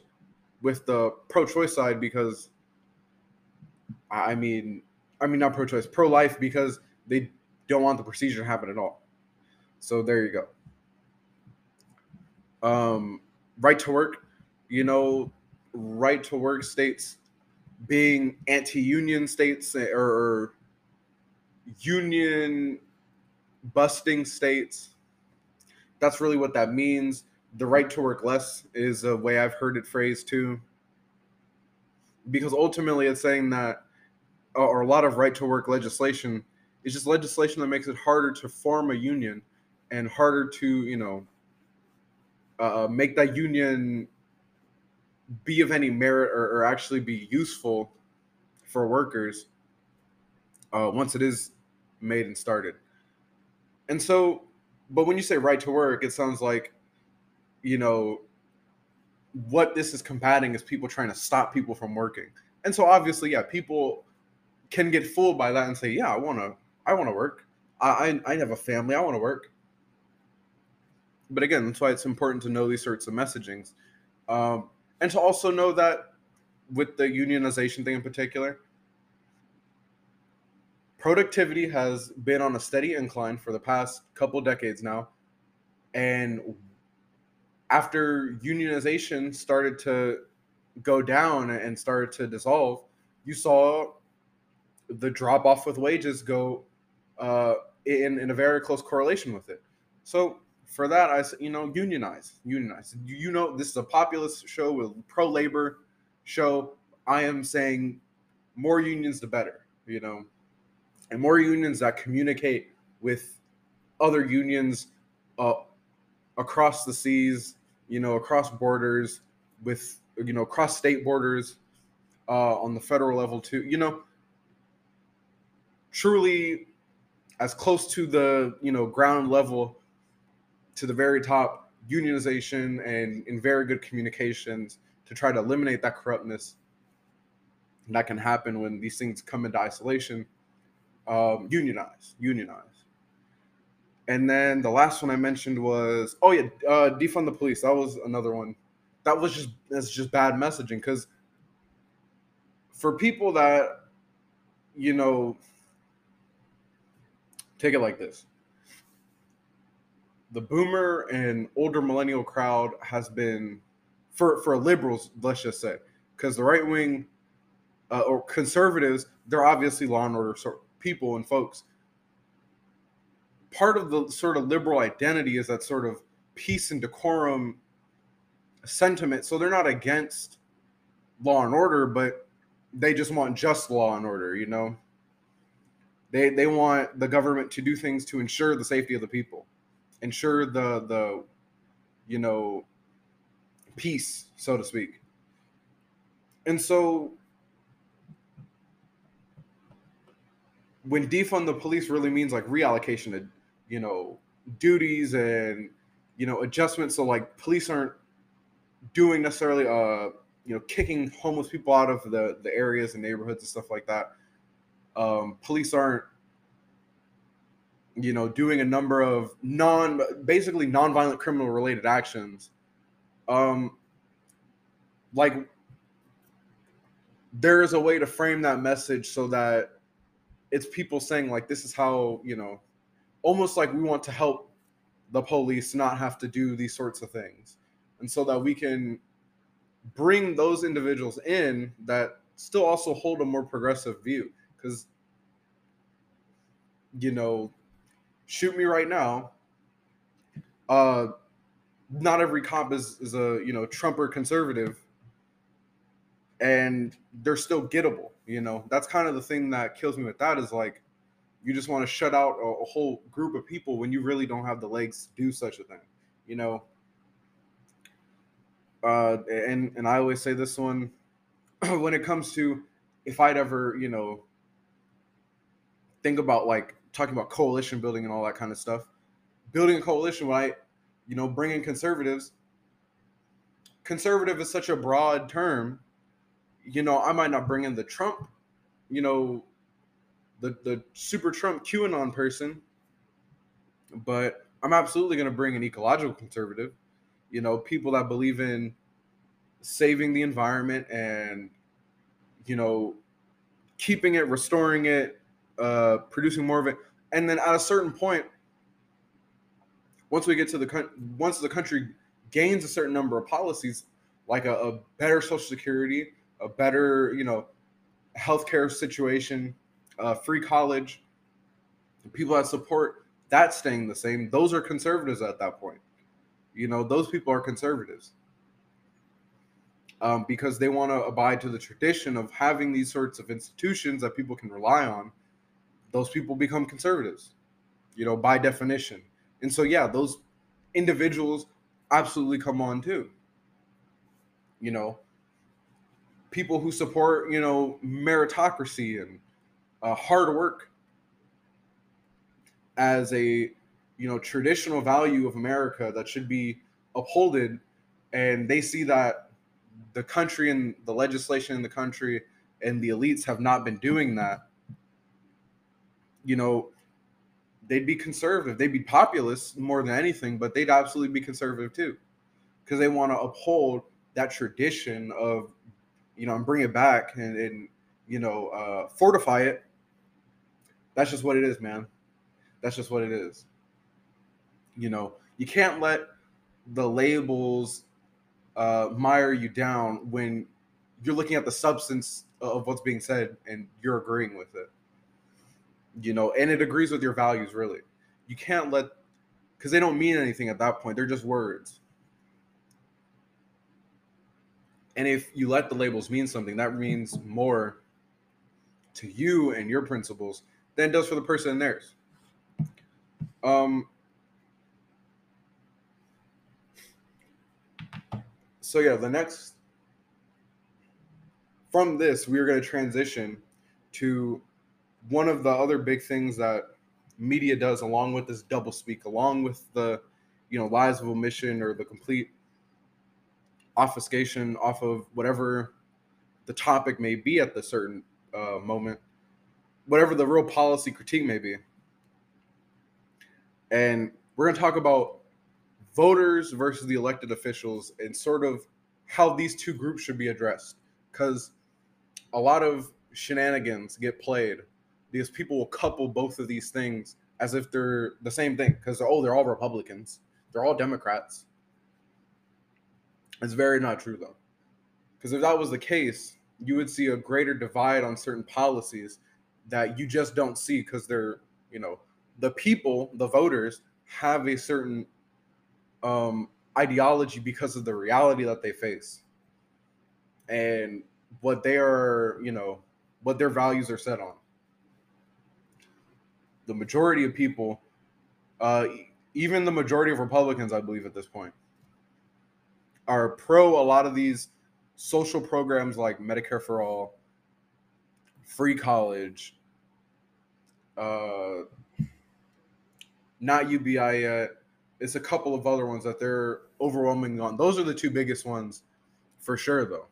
with the pro-choice side because, I mean, I mean not pro-choice, pro-life because they don't want the procedure to happen at all. So there you go. Um, right to work, you know, right to work states being anti-union states or, union busting states. That's really what that means. The right to work less is a way I've heard it phrased too. Because ultimately it's saying that or a lot of right to work legislation is just legislation that makes it harder to form a union and harder to, you know, uh, uh, make that union be of any merit or, or actually be useful for workers uh, once it is made and started. And so, but when you say right to work, it sounds like, you know, what this is combating is people trying to stop people from working. And so obviously, yeah, people can get fooled by that and say, yeah, I want to I want to work. I I have a family. I want to work. But again, that's why it's important to know these sorts of messagings, um, and to also know that with the unionization thing in particular, productivity has been on a steady incline for the past couple decades now, and after unionization started to go down and started to dissolve, you saw the drop off with wages go uh, in in a very close correlation with it. So for that, I said you know unionize, unionize. You know this is a populist show with pro labor show. I am saying more unions the better. You know, and more unions that communicate with other unions uh, across the seas. You know, across borders with you know across state borders uh, on the federal level too. You know, truly as close to the you know ground level to the very top unionization and in very good communications to try to eliminate that corruptness that can happen when these things come into isolation. Um, unionize unionize. And then the last one i mentioned was oh yeah uh, defund the police. That was another one. That was just that's just bad messaging because for people that you know take it like this the boomer and older millennial crowd has been for for liberals let's just say because the right wing uh, or conservatives they're obviously law and order sort people and folks. Part of the sort of liberal identity is that sort of peace and decorum sentiment. So they're not against law and order but they just want just law and order you know? They they want the government to do things to ensure the safety of the people ensure the the you know peace so to speak. And so when defund the police really means like reallocation of you know duties and you know adjustments so like police aren't doing necessarily uh you know kicking homeless people out of the the areas and neighborhoods and stuff like that. Um police aren't you know, doing a number of non, basically non-violent criminal related actions. Um, like there is a way to frame that message so that it's people saying like this is how you know almost like we want to help the police not have to do these sorts of things and so that we can bring those individuals in that still also hold a more progressive view because you know shoot me right now. Uh, not every cop is, is a you know Trump or conservative, and they're still gettable. You know that's kind of the thing that kills me with that is like you just want to shut out a, a whole group of people when you really don't have the legs to do such a thing. You know, uh, and and I always say this one [clears throat] when it comes to if I'd ever you know think about like talking about coalition building and all that kind of stuff. Building a coalition, right? You know, bringing conservatives. Conservative is such a broad term. You know, I might not bring in the Trump, you know, the the super Trump QAnon person, but I'm absolutely going to bring an ecological conservative. You know, people that believe in saving the environment and you know keeping it, restoring it, uh, producing more of it, and then at a certain point, once we get to the once the country gains a certain number of policies, like a, a better social security, a better you know healthcare situation, uh, free college, people that support that staying the same, those are conservatives at that point. You know, those people are conservatives. Um, because they want to abide to the tradition of having these sorts of institutions that people can rely on those people become conservatives, you know, by definition. And so, yeah, those individuals absolutely come on too. You know, people who support, you know, meritocracy and uh, hard work as a, you know, traditional value of America that should be upholded. And they see that the country and the legislation in the country and the elites have not been doing that you know, they'd be conservative. They'd be populist more than anything, but they'd absolutely be conservative too, because they want to uphold that tradition of, you know, and bring it back and, and you know, uh, fortify it. That's just what it is, man. That's just what it is. You know, you can't let the labels uh, mire you down when you're looking at the substance of what's being said and you're agreeing with it you know and it agrees with your values really. You can't let because they don't mean anything at that point. They're just words. And if you let the labels mean something that means more to you and your principles than does for the person in theirs. Um so yeah the next from this, we are going to transition to one of the other big things that media does, along with this double speak, along with the, you know, lies of omission or the complete obfuscation off of whatever the topic may be at the certain uh, moment, whatever the real policy critique may be. And we're going to talk about voters versus the elected officials and sort of how these two groups should be addressed. Because a lot of shenanigans get played because people will couple both of these things as if they're the same thing because oh they're all republicans. They're all democrats. It's very not true though. Because if that was the case you would see a greater divide on certain policies that you just don't see because they're you know the people the voters have a certain um ideology because of the reality that they face. And what they are, you know, what their values are set on. The majority of people, uh, even the majority of Republicans, I believe at this point, are pro a lot of these social programs like Medicare for All, free college, uh, not UBI yet. It's a couple of other ones that they're overwhelming on. Those are the two biggest ones for sure, though.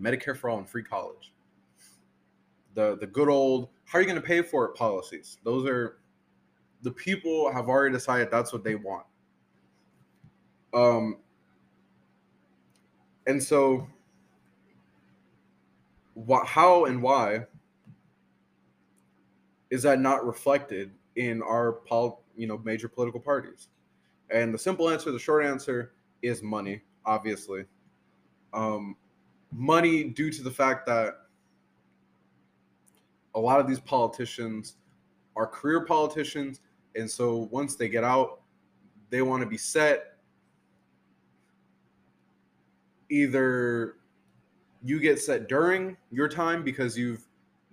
Medicare for all and free college. The the good old how are you going to pay for it policies. Those are the people have already decided that's what they want. Um and so what how and why is that not reflected in our pol- you know major political parties? And the simple answer, the short answer is money, obviously. Um, money due to the fact that a lot of these politicians are career politicians and so once they get out they want to be set either you get set during your time because you've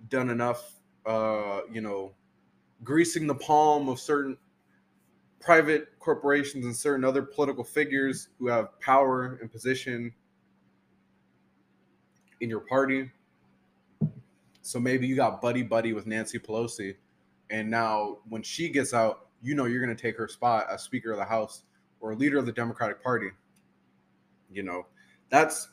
done enough uh you know greasing the palm of certain private corporations and certain other political figures who have power and position in your party. So maybe you got buddy buddy with Nancy Pelosi, and now when she gets out, you know you're going to take her spot as Speaker of the House or leader of the Democratic Party. You know, that's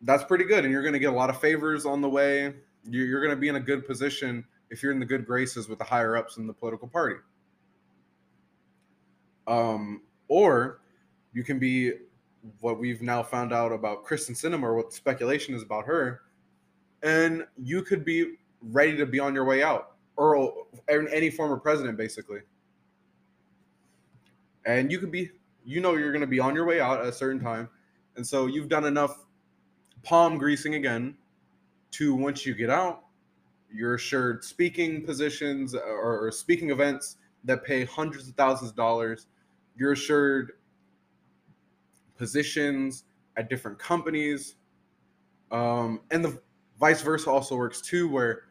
that's pretty good, and you're going to get a lot of favors on the way. You're, you're going to be in a good position if you're in the good graces with the higher ups in the political party. Um, or you can be what we've now found out about Kyrsten Sinema or what speculation is about her, and you could be ready to be on your way out, or any former president, basically. And you could be, you know, you're going to be on your way out at a certain time, and so you've done enough palm greasing again to once you get out, you're assured speaking positions or, or speaking events that pay hundreds of thousands of dollars. You're assured positions at different companies. Um, and the vice versa also works too, where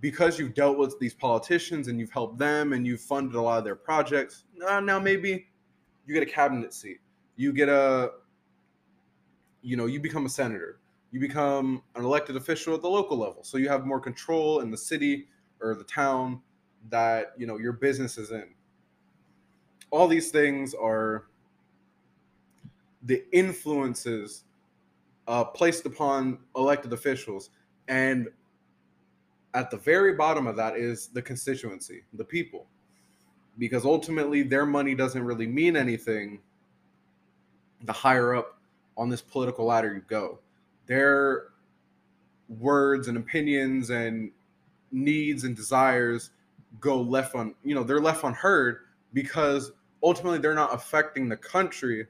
because you've dealt with these politicians and you've helped them and you've funded a lot of their projects, uh, now maybe you get a cabinet seat. You get a, you know, you become a senator. You become an elected official at the local level. So you have more control in the city or the town that, you know, your business is in. All these things are the influences uh, placed upon elected officials. And at the very bottom of that is the constituency, the people. Because ultimately their money doesn't really mean anything the higher up on this political ladder you go. Their words and opinions and needs and desires go left on, you know, they're left unheard because ultimately they're not affecting the country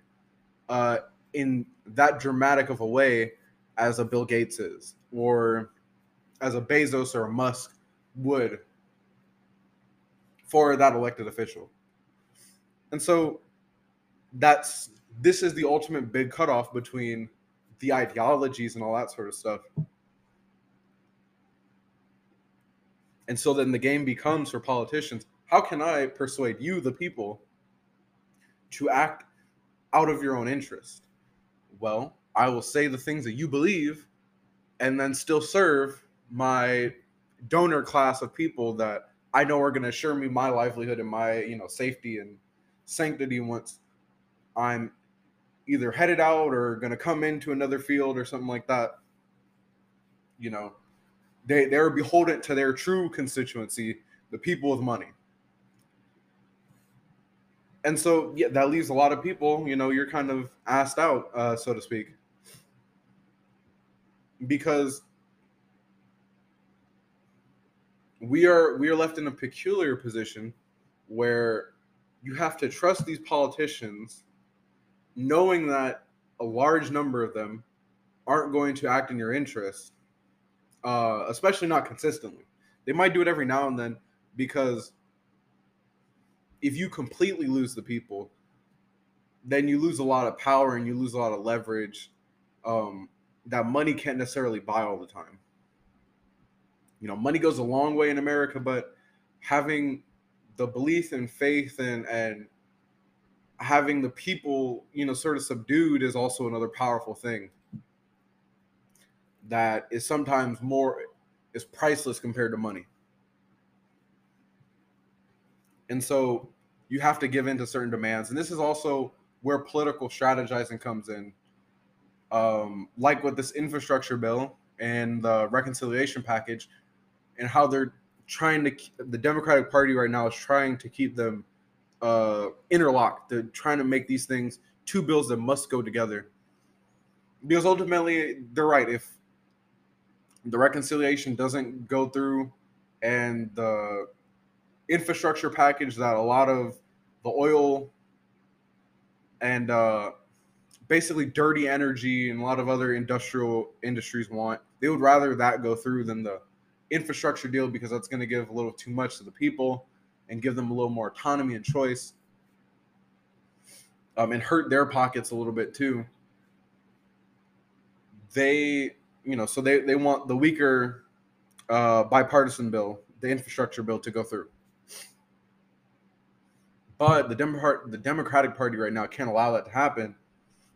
uh, in that dramatic of a way as a Bill Gates is or as a Bezos or a Musk would for that elected official. And so that's this is the ultimate big cutoff between the ideologies and all that sort of stuff. And so then the game becomes for politicians how can I persuade you, the people, to act out of your own interest? Well, I will say the things that you believe and then still serve my donor class of people that I know are going to assure me my livelihood and my, you know, safety and sanctity once I'm either headed out or going to come into another field or something like that. You know, they they're beholden to their true constituency, the people with money. And so, yeah, that leaves a lot of people. You know, you're kind of asked out, uh, so to speak, because we are we are left in a peculiar position where you have to trust these politicians knowing that a large number of them aren't going to act in your interest uh, especially not consistently they might do it every now and then because if you completely lose the people then you lose a lot of power and you lose a lot of leverage um, that money can't necessarily buy all the time you know, money goes a long way in America, but having the belief and faith and and having the people, you know, sort of subdued is also another powerful thing that is sometimes more is priceless compared to money. And so you have to give in to certain demands. And this is also where political strategizing comes in. Um, like with this infrastructure bill and the reconciliation package, and how they're trying to the Democratic Party right now is trying to keep them uh, interlocked. They're trying to make these things two bills that must go together. Because ultimately, they're right. If the reconciliation doesn't go through and the infrastructure package that a lot of the oil and uh, basically dirty energy and a lot of other industrial industries want, they would rather that go through than the infrastructure deal because that's going to give a little too much to the people and give them a little more autonomy and choice um, and hurt their pockets a little bit too. They you know so they, they want the weaker uh, bipartisan bill the infrastructure bill to go through but the Democrat, the Democratic Party right now can't allow that to happen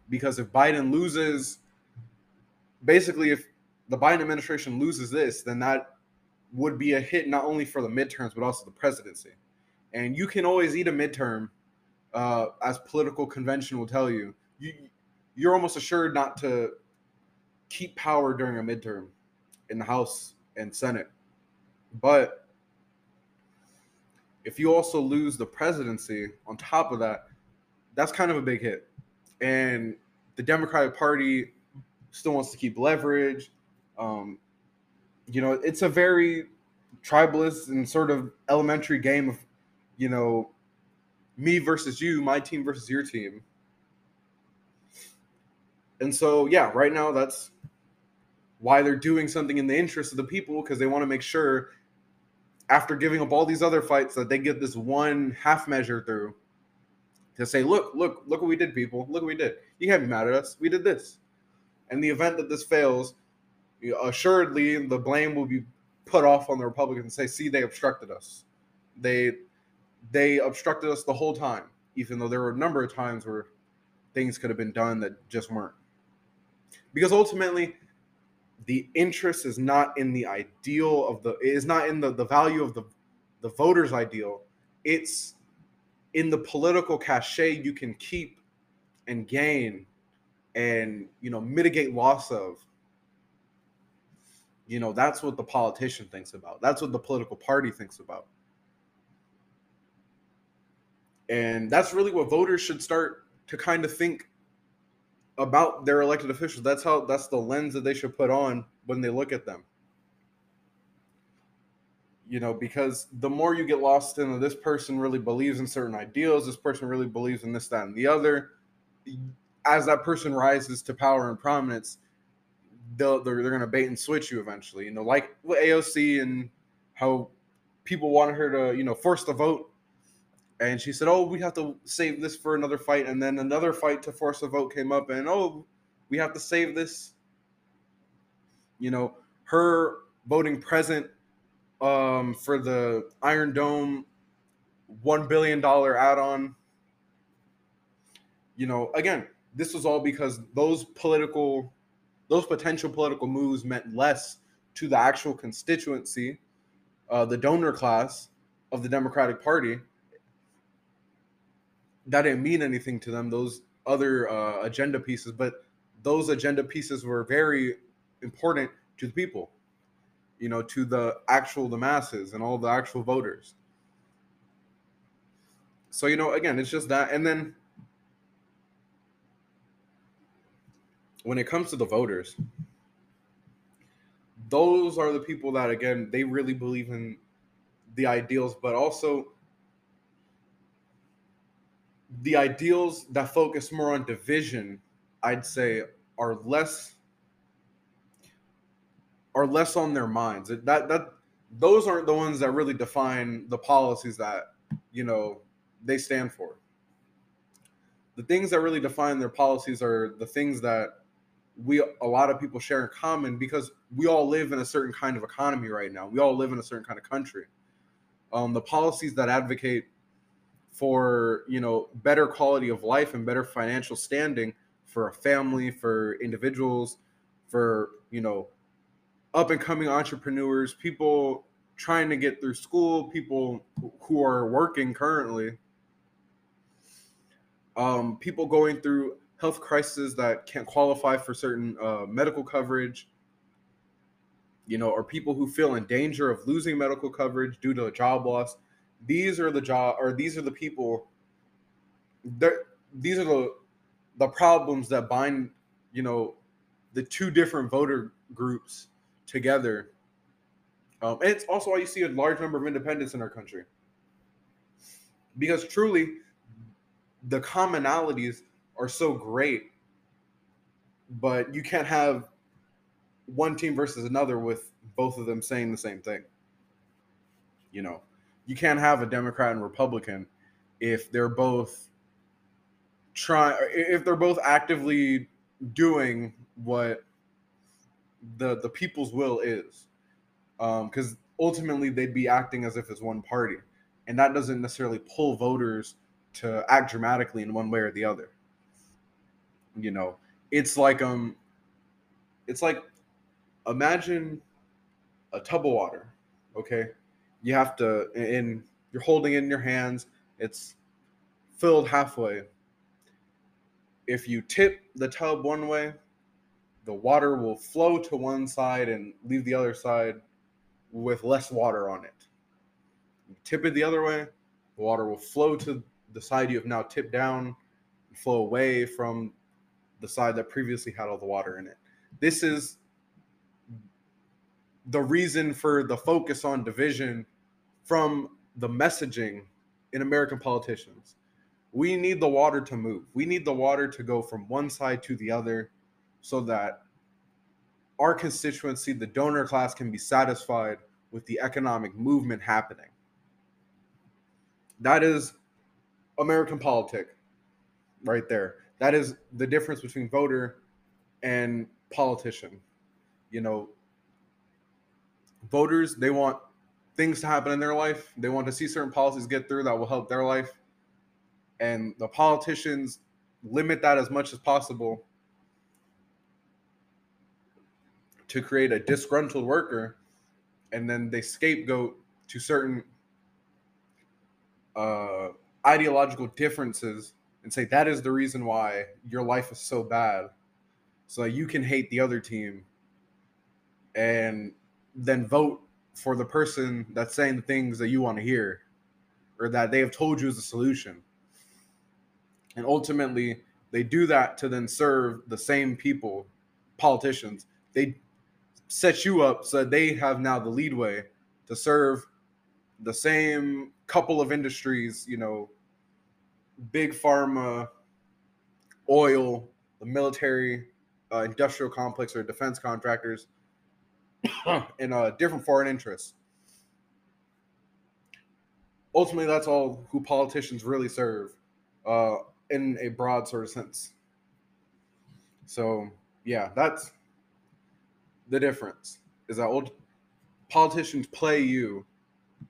because if Biden loses, basically, if the Biden administration loses this, then that would be a hit not only for the midterms but also the presidency. And you can always eat a midterm, uh, as political convention will tell you. You you're almost assured not to keep power during a midterm in the House and Senate. But if you also lose the presidency on top of that, that's kind of a big hit. And the Democratic Party still wants to keep leverage. Um, you know, it's a very tribalist and sort of elementary game of, you know, me versus you, my team versus your team. And so, yeah, right now that's why they're doing something in the interest of the people because they want to make sure after giving up all these other fights that they get this one half measure through to say, look, look, look what we did, people. Look what we did. You can't be mad at us. We did this. And the event that this fails, assuredly the blame will be put off on the Republicans and say, see, they obstructed us. They they obstructed us the whole time, even though there were a number of times where things could have been done that just weren't. Because ultimately, the interest is not in the ideal of the is not in the, the value of the the voters ideal it's in the political cachet you can keep and gain and you know mitigate loss of You know, that's what the politician thinks about. That's what the political party thinks about. And that's really what voters should start to kind of think about their elected officials. That's how that's the lens that they should put on when they look at them. You know, because the more you get lost in this person really believes in certain ideals, this person really believes in this, that, and the other. As that person rises to power and prominence, they'll, they're, they're going to bait and switch you eventually. You know, like AOC and how people wanted her to, you know, force the vote. And she said, oh, we have to save this for another fight. And then another fight to force a vote came up. And, oh, we have to save this. You know, her voting present um, for the Iron Dome $1 billion add on. You know, again, this was all because those political those potential political moves meant less to the actual constituency, uh, the donor class of the Democratic Party. That didn't mean anything to them, those other uh, agenda pieces, but those agenda pieces were very important to the people, you know, to the actual, the masses and all the actual voters. So, you know, again, it's just that. And then when it comes to the voters, those are the people that again they really believe in the ideals, but also the ideals that focus more on division, I'd say, are less are less on their minds. That that those aren't the ones that really define the policies that you know they stand for. The things that really define their policies are the things that we a lot of people share in common because we all live in a certain kind of economy right now. We all live in a certain kind of country. Um, the policies that advocate for you know better quality of life and better financial standing for a family, for individuals, for you know up and coming entrepreneurs, people trying to get through school, people who are working currently, um, people going through health crises that can't qualify for certain uh, medical coverage, you know, or people who feel in danger of losing medical coverage due to a job loss. These are the job, or these are the people. These are the the problems that bind, you know, the two different voter groups together. Um, and it's also why you see a large number of independents in our country. Because truly, the commonalities are so great, but you can't have one team versus another with both of them saying the same thing. You know, you can't have a Democrat and Republican if they're both trying if they're both actively doing what the the people's will is. Because um, ultimately they'd be acting as if it's one party. And that doesn't necessarily pull voters to act dramatically in one way or the other. You know it's like um it's like imagine a tub of water okay you have to and you're holding in your hands. It's filled halfway. If you tip the tub one way the water will flow to one side and leave the other side with less water on it. You tip it the other way the water will flow to the side you have now tipped down and flow away from the side that previously had all the water in it. This is the reason for the focus on division from the messaging in American politicians. We need the water to move. We need the water to go from one side to the other so that our constituency, the donor class, can be satisfied with the economic movement happening. That is American politic right there. That is the difference between voter and politician. You know, voters, they want things to happen in their life. They want to see certain policies get through that will help their life. And the politicians limit that as much as possible to create a disgruntled worker and then they scapegoat to certain uh, ideological differences and say that is the reason why your life is so bad so you can hate the other team and then vote for the person that's saying the things that you want to hear or that they have told you is the solution. And ultimately, they do that to then serve the same people, politicians. They set you up so they have now the leadway to serve the same couple of industries, you know, big pharma, oil, the military, uh, industrial complex, or defense contractors, and uh, [coughs] different foreign interests. Ultimately, that's all who politicians really serve uh, in a broad sort of sense. So, yeah, that's the difference is that old politicians play you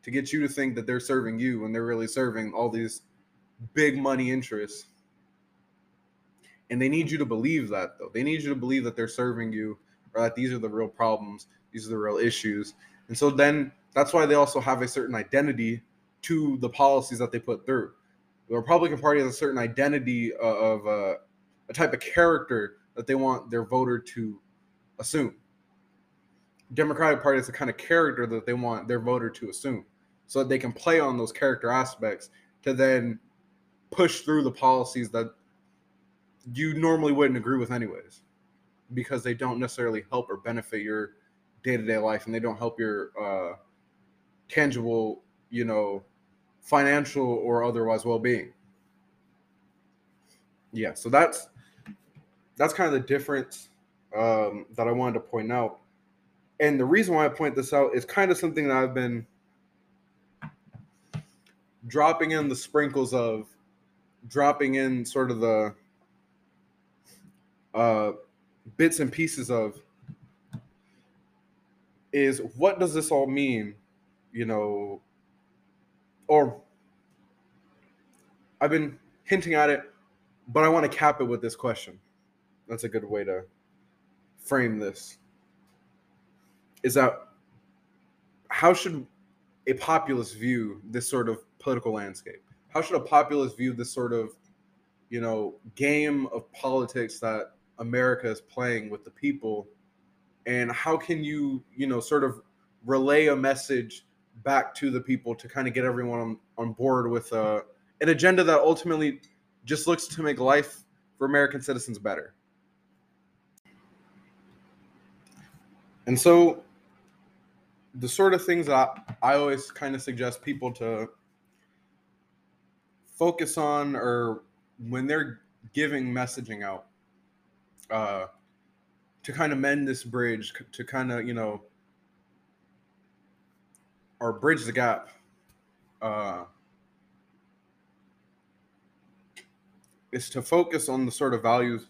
to get you to think that they're serving you when they're really serving all these big money interests. And they need you to believe that, though. They need you to believe that they're serving you or that these are the real problems, these are the real issues. And so then that's why they also have a certain identity to the policies that they put through. The Republican Party has a certain identity of uh, a type of character that they want their voter to assume. Democratic Party is the kind of character that they want their voter to assume so that they can play on those character aspects to then push through the policies that you normally wouldn't agree with anyways because they don't necessarily help or benefit your day-to-day life and they don't help your uh, tangible you know financial or otherwise well-being. Yeah so that's that's kind of the difference um, that i wanted to point out. And the reason why i point this out is kind of something that i've been dropping in the sprinkles of dropping in sort of the uh, bits and pieces of is what does this all mean you know or i've been hinting at it but i want to cap it with this question that's a good way to frame this is that how should a populist view this sort of political landscape? How should a populist view this sort of, you know, game of politics that America is playing with the people? And how can you, you know, sort of relay a message back to the people to kind of get everyone on, on board with uh, an agenda that ultimately just looks to make life for American citizens better? And so the sort of things that I, I always kind of suggest people to focus on or when they're giving messaging out uh, to kind of mend this bridge to kind of you know or bridge the gap uh, is to focus on the sort of values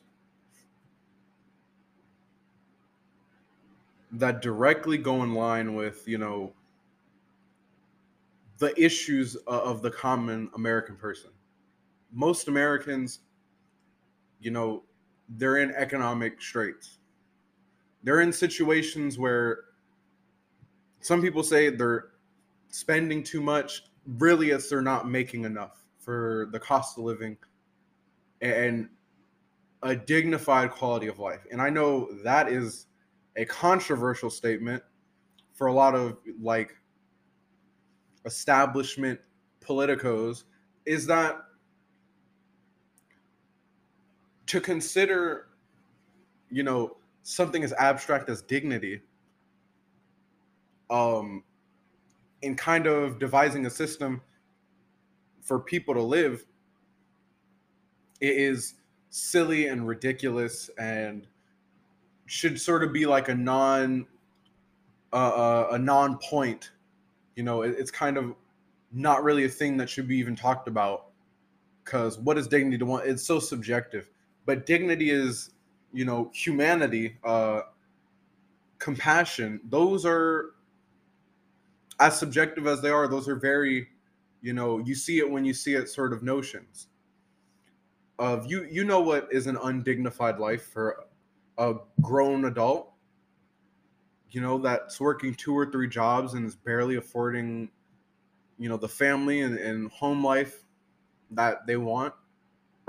that directly go in line with you know the issues of the common American person. Most Americans, you know, they're in economic straits. They're in situations where some people say they're spending too much. Really, it's they're not making enough for the cost of living and a dignified quality of life. And I know that is a controversial statement for a lot of like establishment politicos is that to consider you know something as abstract as dignity um in kind of devising a system for people to live it is silly and ridiculous and should sort of be like a non uh, uh a non point you know? It, it's kind of not really a thing that should be even talked about because what is dignity to want it's so subjective. But dignity is you know humanity uh compassion those are as subjective as they are those are very you know you see it when you see it sort of notions. Of you you know what is an undignified life for a grown adult? You know, that's working two or three jobs and is barely affording, you know, the family and, and home life that they want,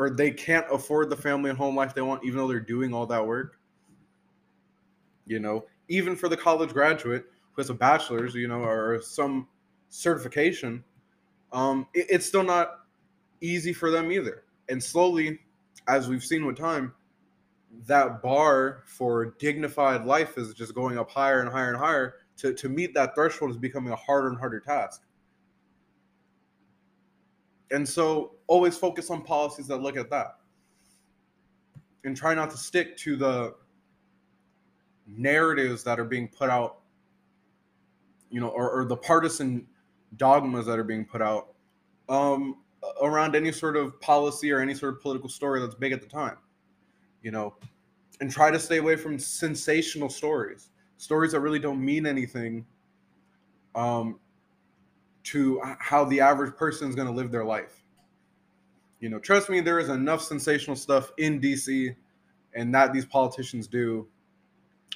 or they can't afford the family and home life they want, even though they're doing all that work. You know, even for the college graduate who has a bachelor's, you know, or some certification, um, it, it's still not easy for them either. And slowly, as we've seen with time, that bar for dignified life is just going up higher and higher and higher. To, to meet that threshold is becoming a harder and harder task. And so always focus on policies that look at that. And try not to stick to the narratives that are being put out, you know, or, or the partisan dogmas that are being put out um, around any sort of policy or any sort of political story that's big at the time, you know, and try to stay away from sensational stories, stories that really don't mean anything um, to how the average person is going to live their life. You know, trust me, there is enough sensational stuff in DC and that these politicians do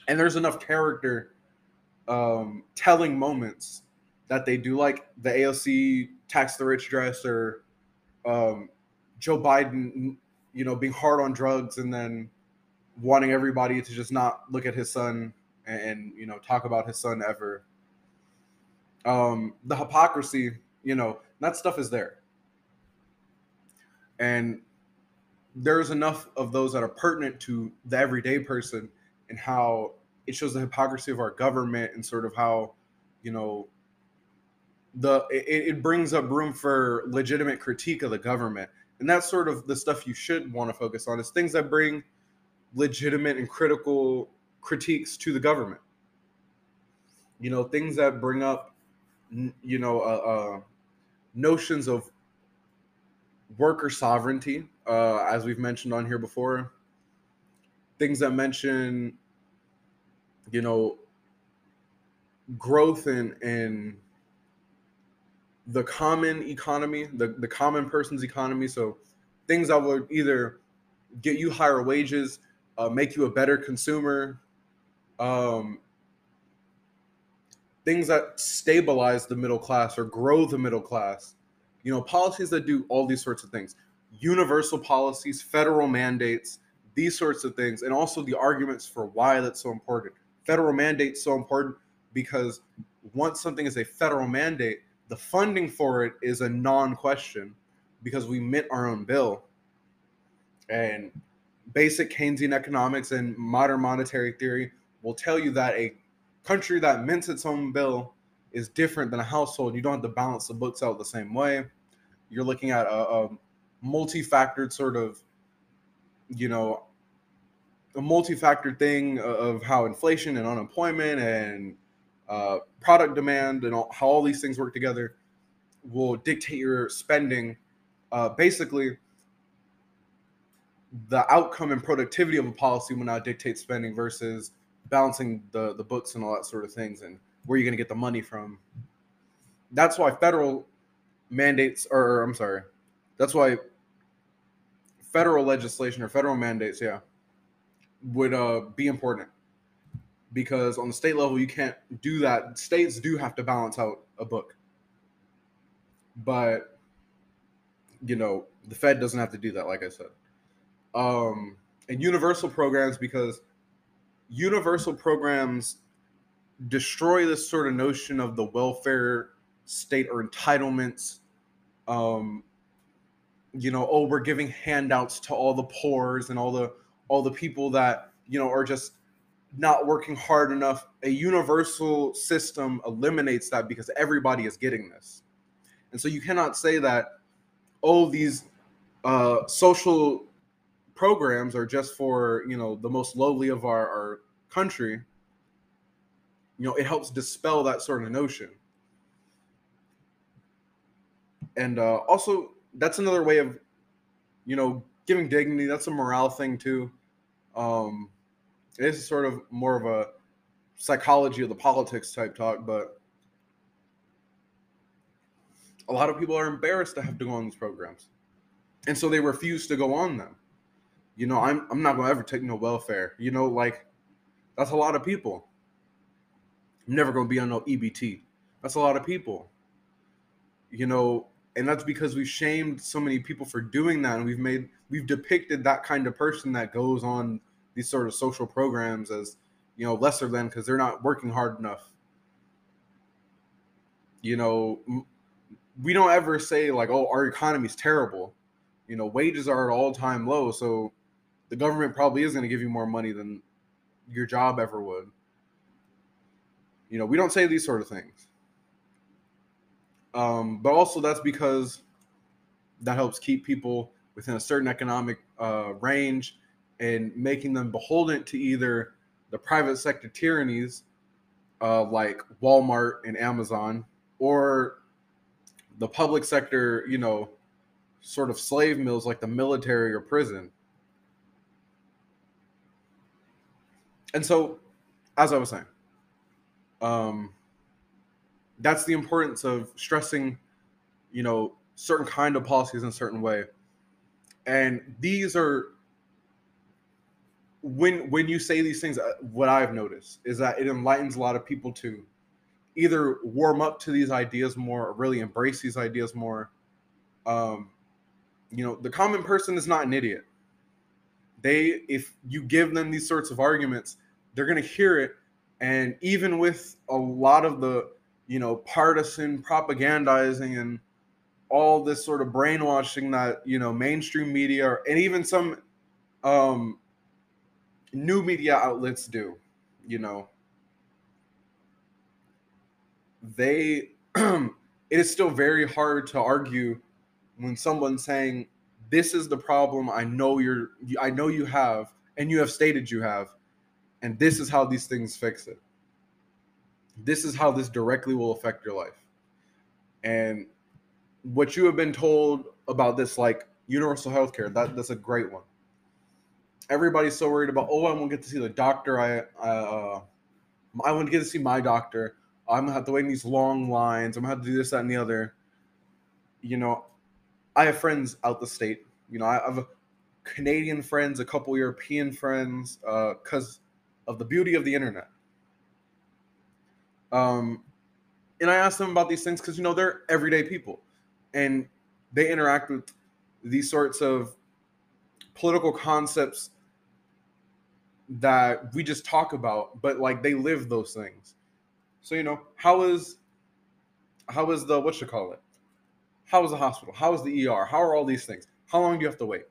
and there's enough character um, telling moments that they do, like the AOC tax the rich dress or um, Joe Biden, you know, being hard on drugs and then wanting everybody to just not look at his son and, and you know talk about his son ever. Um, the hypocrisy, you know, that stuff is there, and there's enough of those that are pertinent to the everyday person and how it shows the hypocrisy of our government and sort of how you know the it, it, brings up room for legitimate critique of the government. And that's sort of the stuff you should want to focus on is things that bring legitimate and critical critiques to the government. You know things that bring up you know uh, uh, notions of worker sovereignty uh, as we've mentioned on here before. Things that mention you know growth in in the common economy the, the common person's economy. So things that would either get you higher wages uh, make you a better consumer um, things that stabilize the middle class or grow the middle class you know policies that do all these sorts of things universal policies federal mandates these sorts of things and also the arguments for why that's so important federal mandates so important because once something is a federal mandate, the funding for it is a non-question because we mint our own bill. And basic Keynesian economics and modern monetary theory will tell you that a country that mints its own bill is different than a household. You don't have to balance the books out the same way. You're looking at a, a multi-factored sort of, you know, a multi-factor thing of how inflation and unemployment and uh, product demand and all, how all these things work together will dictate your spending. Uh, basically, the outcome and productivity of a policy will now dictate spending versus balancing the the books and all that sort of things and where you're going to get the money from. That's why federal mandates, or I'm sorry, that's why federal legislation or federal mandates, yeah, would uh, be important because on the state level you can't do that. States do have to balance out a book, but you know the Fed doesn't have to do that. Like I said, um, and universal programs because universal programs destroy this sort of notion of the welfare state or entitlements. Um, you know, oh, we're giving handouts to all the poors and all the all the people that you know are just not working hard enough a universal system eliminates that because everybody is getting this and so you cannot say that oh these uh, social programs are just for you know the most lowly of our, our country you know it helps dispel that sort of notion and uh, also that's another way of you know giving dignity. That's a morale thing too. Um, it is sort of more of a psychology of the politics type talk, but a lot of people are embarrassed to have to go on these programs, and so they refuse to go on them. You know, I'm I'm not gonna ever take no welfare. You know, like that's a lot of people. I'm never gonna be on no EBT. That's a lot of people. You know, and that's because we've shamed so many people for doing that and we've made we've depicted that kind of person that goes on these sort of social programs as you know lesser than because they're not working hard enough you know, we don't ever say like, "Oh, our economy's terrible." You know, wages are at all time low, so the government probably is going to give you more money than your job ever would. You know, we don't say these sort of things. Um, but also that's because that helps keep people within a certain economic uh, range and making them beholden to either the private sector tyrannies uh, like Walmart and Amazon or the public sector, you know, sort of slave mills like the military or prison. And so, as I was saying, um, that's the importance of stressing, you know, certain kind of policies in a certain way. And these are when when you say these things, uh, what I've noticed is that it enlightens a lot of people to either warm up to these ideas more or really embrace these ideas more. Um, you know, the common person is not an idiot. They, if you give them these sorts of arguments, they're going to hear it. And even with a lot of the, you know, partisan propagandizing and all this sort of brainwashing that, you know, mainstream media and even some um, new media outlets do, you know, they [clears throat] it is still very hard to argue when someone's saying this is the problem i know you're i know you have and you have stated you have and this is how these things fix it this is how this directly will affect your life and what you have been told about this like universal health care that that's a great one everybody's so worried about oh i won't get to see the doctor i uh, i want to get to see my doctor I'm gonna have to wait in these long lines. I'm gonna have to do this, that, and the other. You know, I have friends out the state. You know, I have Canadian friends, a couple European friends, because uh, of the beauty of the internet. Um, and I ask them about these things because you know they're everyday people, and they interact with these sorts of political concepts that we just talk about, but like they live those things. So you know, how is how is the what you call it? How is the hospital? How is the ER? How are all these things? How long do you have to wait?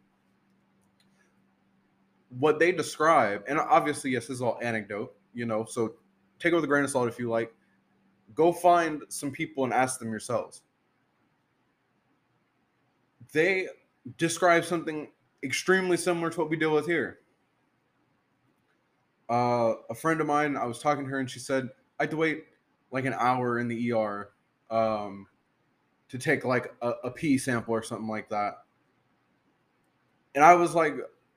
What they describe, and obviously, yes, this is all anecdote, you know, so take it with a grain of salt if you like. Go find some people and ask them yourselves. They describe something extremely similar to what we deal with here. Uh, a friend of mine, I was talking to her, and she said, I had to wait like an hour in the ER um, to take like a, a pee sample or something like that. And I was like,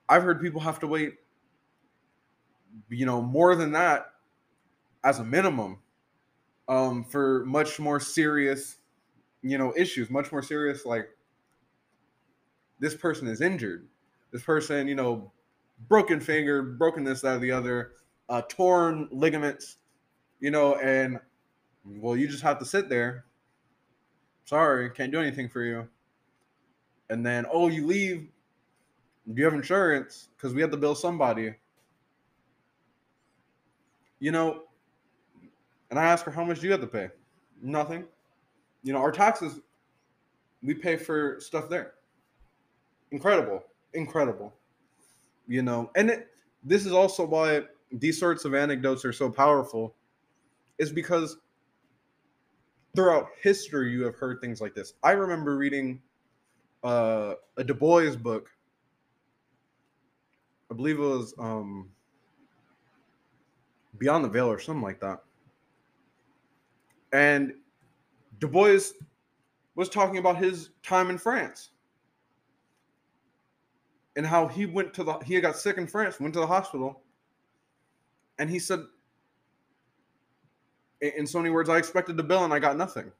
I've heard people have to wait, you know, more than that as a minimum um, for much more serious, you know, issues, much more serious. Like this person is injured. This person, you know, broken finger, broken this, that, or the other, uh, torn ligaments, you know, and well, you just have to sit there. Sorry, can't do anything for you. And then, oh, you leave. Do you have insurance? Because we have to bill somebody. You know, and I ask her, how much do you have to pay? Nothing. You know, our taxes, we pay for stuff there. Incredible. Incredible. You know, and it, this is also why these sorts of anecdotes are so powerful is because throughout history you have heard things like this. I remember reading uh, a Du Bois book. I believe it was um, Beyond the Veil or something like that. And Du Bois was talking about his time in France and how he went to the he got sick in France, went to the hospital, and he said in so many words, I expected the bill and I got nothing.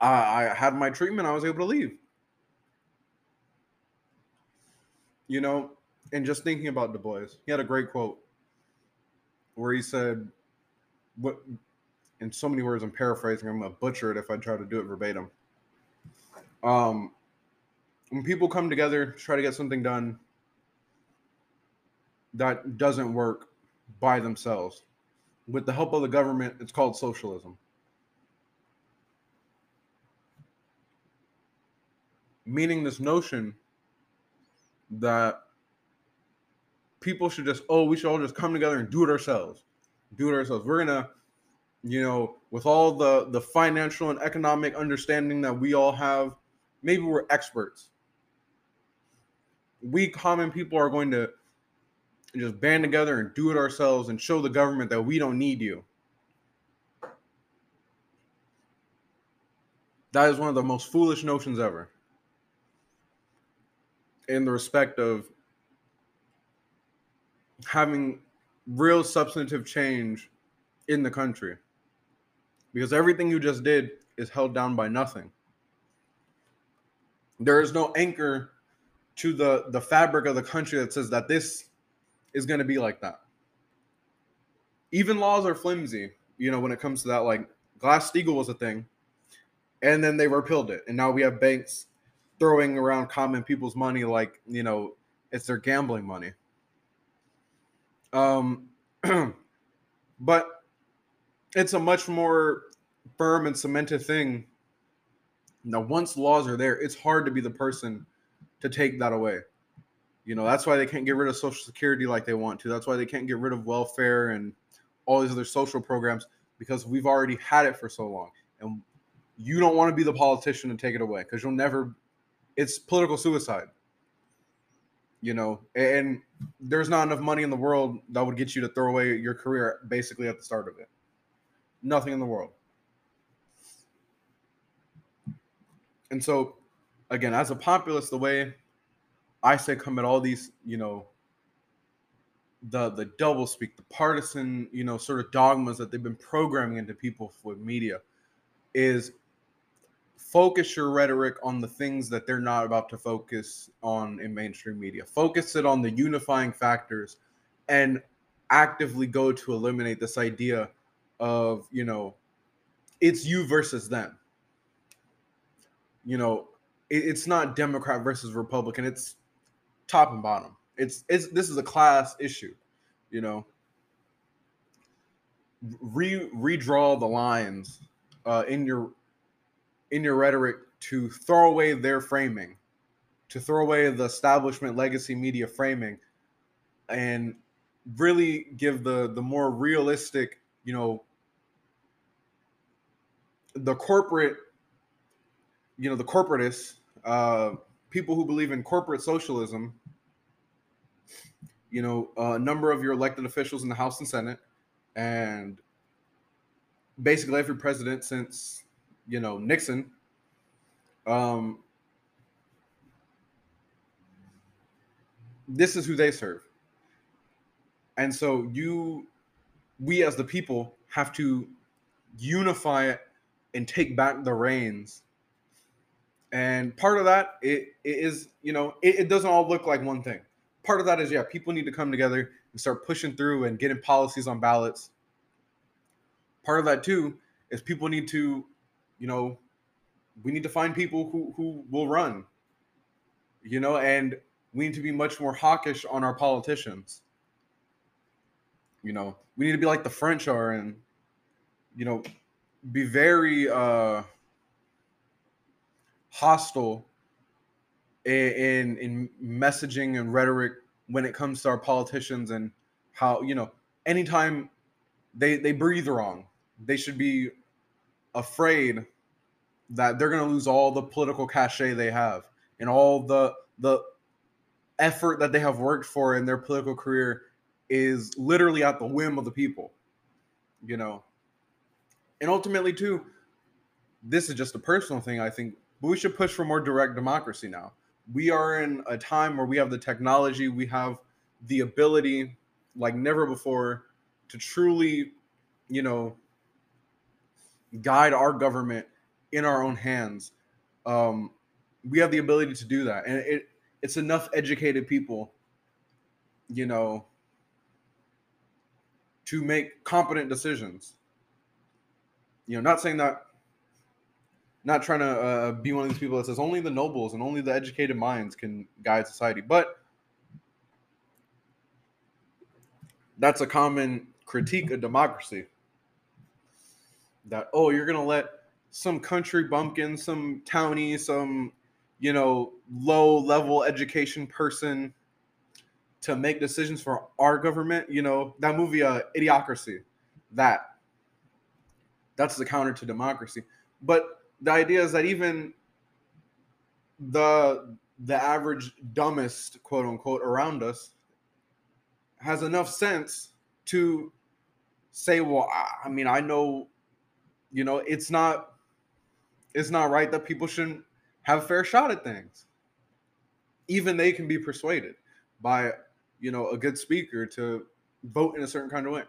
I, I had my treatment, I was able to leave. you know, and just thinking about Du Bois, he had a great quote where he said, "What?" In so many words, I'm paraphrasing. I'm gonna butcher it if I try to do it verbatim. Um, when people come together to try to get something done that doesn't work by themselves, with the help of the government, it's called socialism. Meaning this notion that people should just oh we should all just come together and do it ourselves. Do it ourselves. We're gonna you know with all the the financial and economic understanding that we all have maybe we're experts. We common people are going to just band together and do it ourselves and show the government that we don't need you. That is one of the most foolish notions ever in the respect of having real substantive change in the country. Because everything you just did is held down by nothing. There is no anchor to the the fabric of the country that says that this is going to be like that. Even laws are flimsy you know when it comes to that like glass-steagall was a thing and then they repealed it and now we have banks throwing around common people's money like you know it's their gambling money. Um [clears throat] but it's a much more firm and cemented thing. Now once laws are there it's hard to be the person to take that away. You know that's why they can't get rid of social security like they want to. That's why they can't get rid of welfare and all these other social programs because we've already had it for so long. And you don't want to be the politician to take it away because you'll never it's political suicide. You know, and there's not enough money in the world that would get you to throw away your career basically at the start of it. Nothing in the world. And so, again, as a populist, the way I say come at all these, you know, the the double speak, the partisan, you know, sort of dogmas that they've been programming into people with media is focus your rhetoric on the things that they're not about to focus on in mainstream media. Focus it on the unifying factors and actively go to eliminate this idea of, you know, it's you versus them. You know, it, it's not Democrat versus Republican, it's top and bottom. It's it's this is a class issue, you know. Re redraw the lines uh, in your in your rhetoric to throw away their framing, to throw away the establishment legacy media framing, and really give the the more realistic, you know, the corporate, you know, the corporatists, uh, people who believe in corporate socialism. You know, a number of your elected officials in the House and Senate, and basically every president since you know Nixon. Um, this is who they serve, and so you, we as the people, have to unify it and take back the reins. And part of that it, it is, you know, it, it doesn't all look like one thing. Part of that is, yeah, people need to come together and start pushing through and getting policies on ballots. Part of that too is people need to you know, we need to find people who who will run. You know, and we need to be much more hawkish on our politicians. You know, we need to be like the French are and you know, be very uh hostile in in messaging and rhetoric when it comes to our politicians and how you know anytime they they breathe wrong they should be afraid that they're going to lose all the political cachet they have and all the the effort that they have worked for in their political career is literally at the whim of the people you know? And ultimately too this is just a personal thing i think but we should push for more direct democracy now. We are in a time where we have the technology we have the ability like never before to truly you know guide our government in our own hands. Um, we have the ability to do that, and it it's enough educated people, you know, to make competent decisions. You know, not saying that, not trying to uh, be one of these people that says only the nobles and only the educated minds can guide society, but that's a common critique of democracy that oh you're to let some country bumpkin some townie some you know, low level education person to make decisions for our government. You know, that movie, uh, Idiocracy, that that's the counter to democracy. But the idea is that even the the average dumbest quote unquote around us has enough sense to say, well, I, I mean, I know, you know, it's not it's not right that people shouldn't have a fair shot at things. Even they can be persuaded by, you know, a good speaker to vote in a certain kind of way.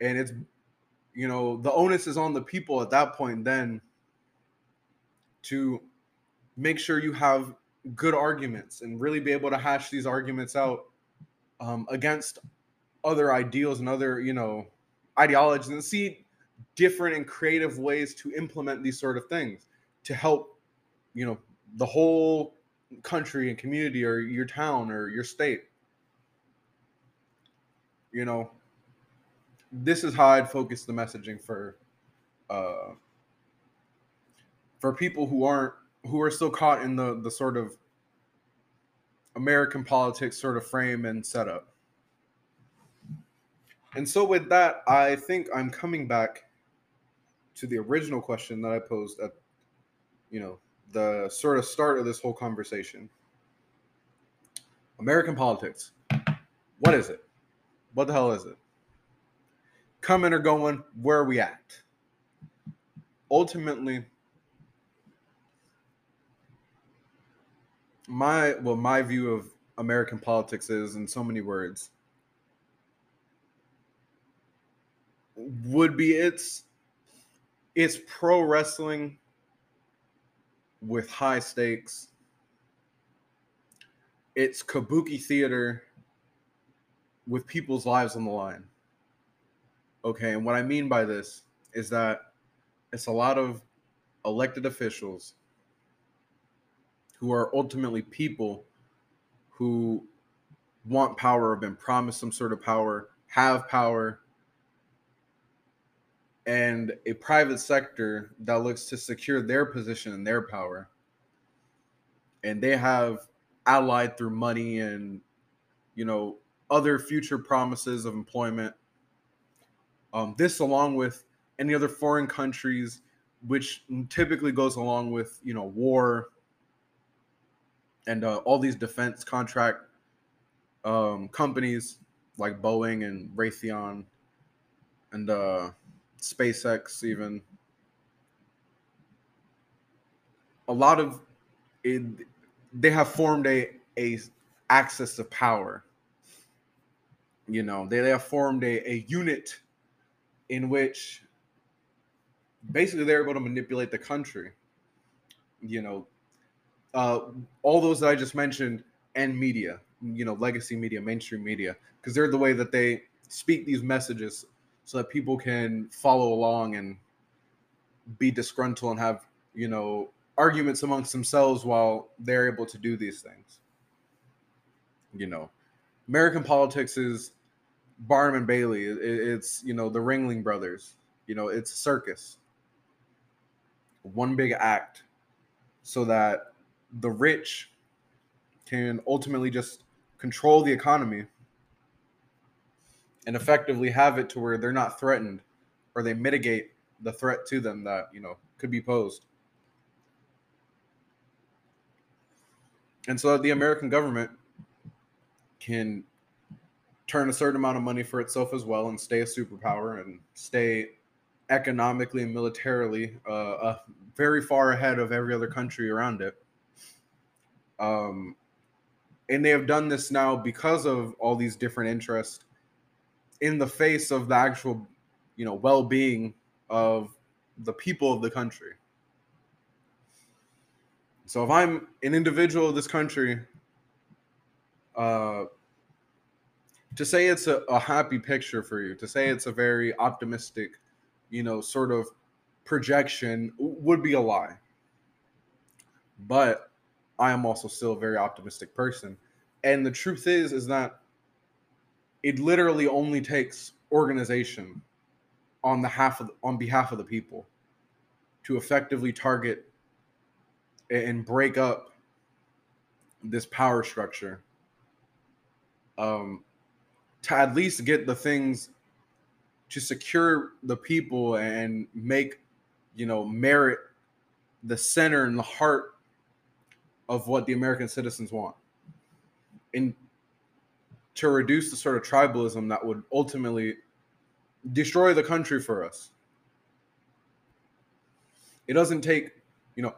And it's, you know, the onus is on the people at that point then to make sure you have good arguments and really be able to hash these arguments out um, against other ideals and other, you know, ideologies and see different and creative ways to implement these sort of things to help you know the whole country and community or your town or your state. You know this is how i'd focus the messaging for uh for people who aren't who are still caught in the the sort of american politics sort of frame and setup. And so with that i think i'm coming back to the original question that i posed at you know the sort of start of this whole conversation. American politics. What is it? What the hell is it? Coming or going, where are we at? Ultimately, my well, my view of American politics is in so many words would be it's it's pro wrestling with high stakes. It's kabuki theater with people's lives on the line. Okay, and what I mean by this is that it's a lot of elected officials who are ultimately people who want power, have been promised some sort of power, have power, and a private sector that looks to secure their position and their power. And they have allied through money and, you know, other future promises of employment. Um, this, along with any other foreign countries, which typically goes along with, you know, war and uh, all these defense contract um, companies like Boeing and Raytheon and uh, SpaceX, even a lot of it, they have formed a a axis of power. You know, they, they have formed a, a unit in which basically they're able to manipulate the country. You know, uh, all those that I just mentioned and media, you know, legacy media, mainstream media, because they're the way that they speak these messages so that people can follow along and be disgruntled and have you know arguments amongst themselves while they're able to do these things. You know american politics is barnum and bailey. It's you know the ringling brothers. You know it's a circus. One big act so that the rich can ultimately just control the economy and effectively have it to where they're not threatened or they mitigate the threat to them that you know could be posed. And so the american government can turn a certain amount of money for itself as well and stay a superpower and stay economically and militarily uh, uh, very far ahead of every other country around it. Um, and they have done this now because of all these different interests in the face of the actual, you know, well-being of the people of the country. So if I'm an individual of this country, uh, to say it's a, a happy picture for you, to say it's a very optimistic, you know, sort of projection would be a lie. But I am also still a very optimistic person. And the truth is, is that it literally only takes organization on the half of on behalf of the people to effectively target and break up this power structure um, to at least get the things to secure the people and make you know merit the center and the heart of what the American citizens want. And to reduce the sort of tribalism that would ultimately destroy the country for us. It doesn't take, you know,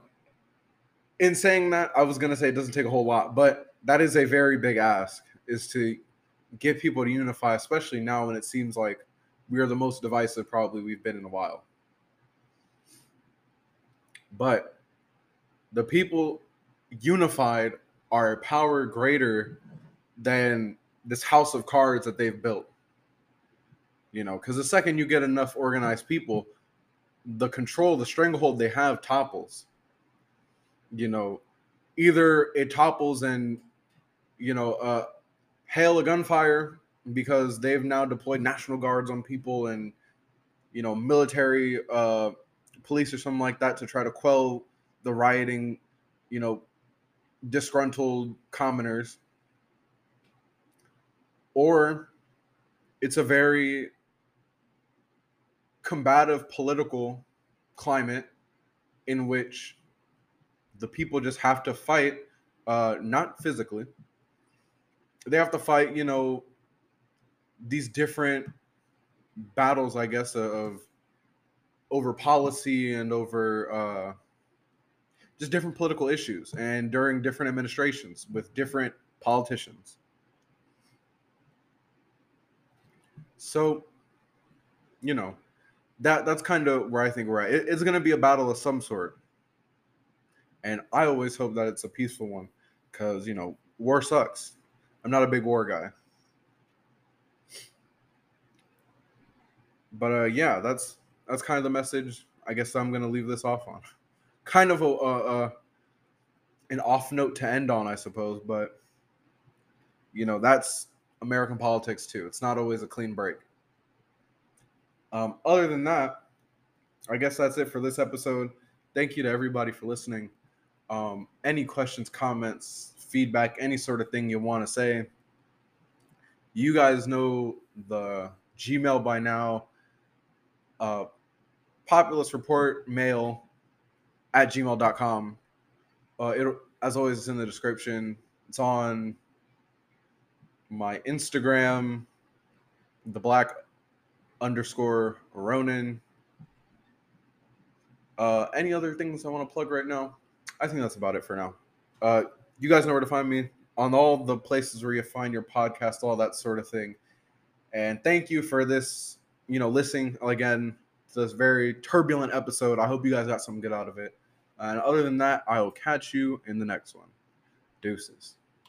in saying that, I was going to say it doesn't take a whole lot, but that is a very big ask is to get people to unify, especially now when it seems like we are the most divisive probably we've been in a while. But the people unified are a power greater than this house of cards that they've built. You know, because the second you get enough organized people, the control, the stranglehold they have topples. You know, either it topples and, you know, uh, hail a gunfire because they've now deployed national guards on people and, you know, military uh, police or something like that to try to quell the rioting, you know, disgruntled commoners. Or it's a very combative political climate in which the people just have to fight, uh, not physically. They have to fight, you know, these different battles, I guess, of over policy and over uh, just different political issues and during different administrations with different politicians. So, you know, that that's kind of where I think we're at. It, it's going to be a battle of some sort, and I always hope that it's a peaceful one, because you know, war sucks. I'm not a big war guy. But uh, yeah, that's that's kind of the message. I guess I'm gonna leave this off on. [laughs] Kind of a, a, a an off note to end on, I suppose. But you know, that's American politics too. It's not always a clean break. Um, other than that, I guess that's it for this episode. Thank you to everybody for listening. Um, any questions, comments, feedback, any sort of thing you want to say, you guys know the Gmail by now. Uh, populist report mail at gmail.com. Uh, it as always, it's in the description. It's on my Instagram, the black underscore Ronin. Uh, any other things I want to plug right now? I think that's about it for now. Uh, you guys know where to find me on all the places where you find your podcast, all that sort of thing. And thank you for this, you know, listening again to this very turbulent episode. I hope you guys got something good out of it. And other than that, I will catch you in the next one. Deuces.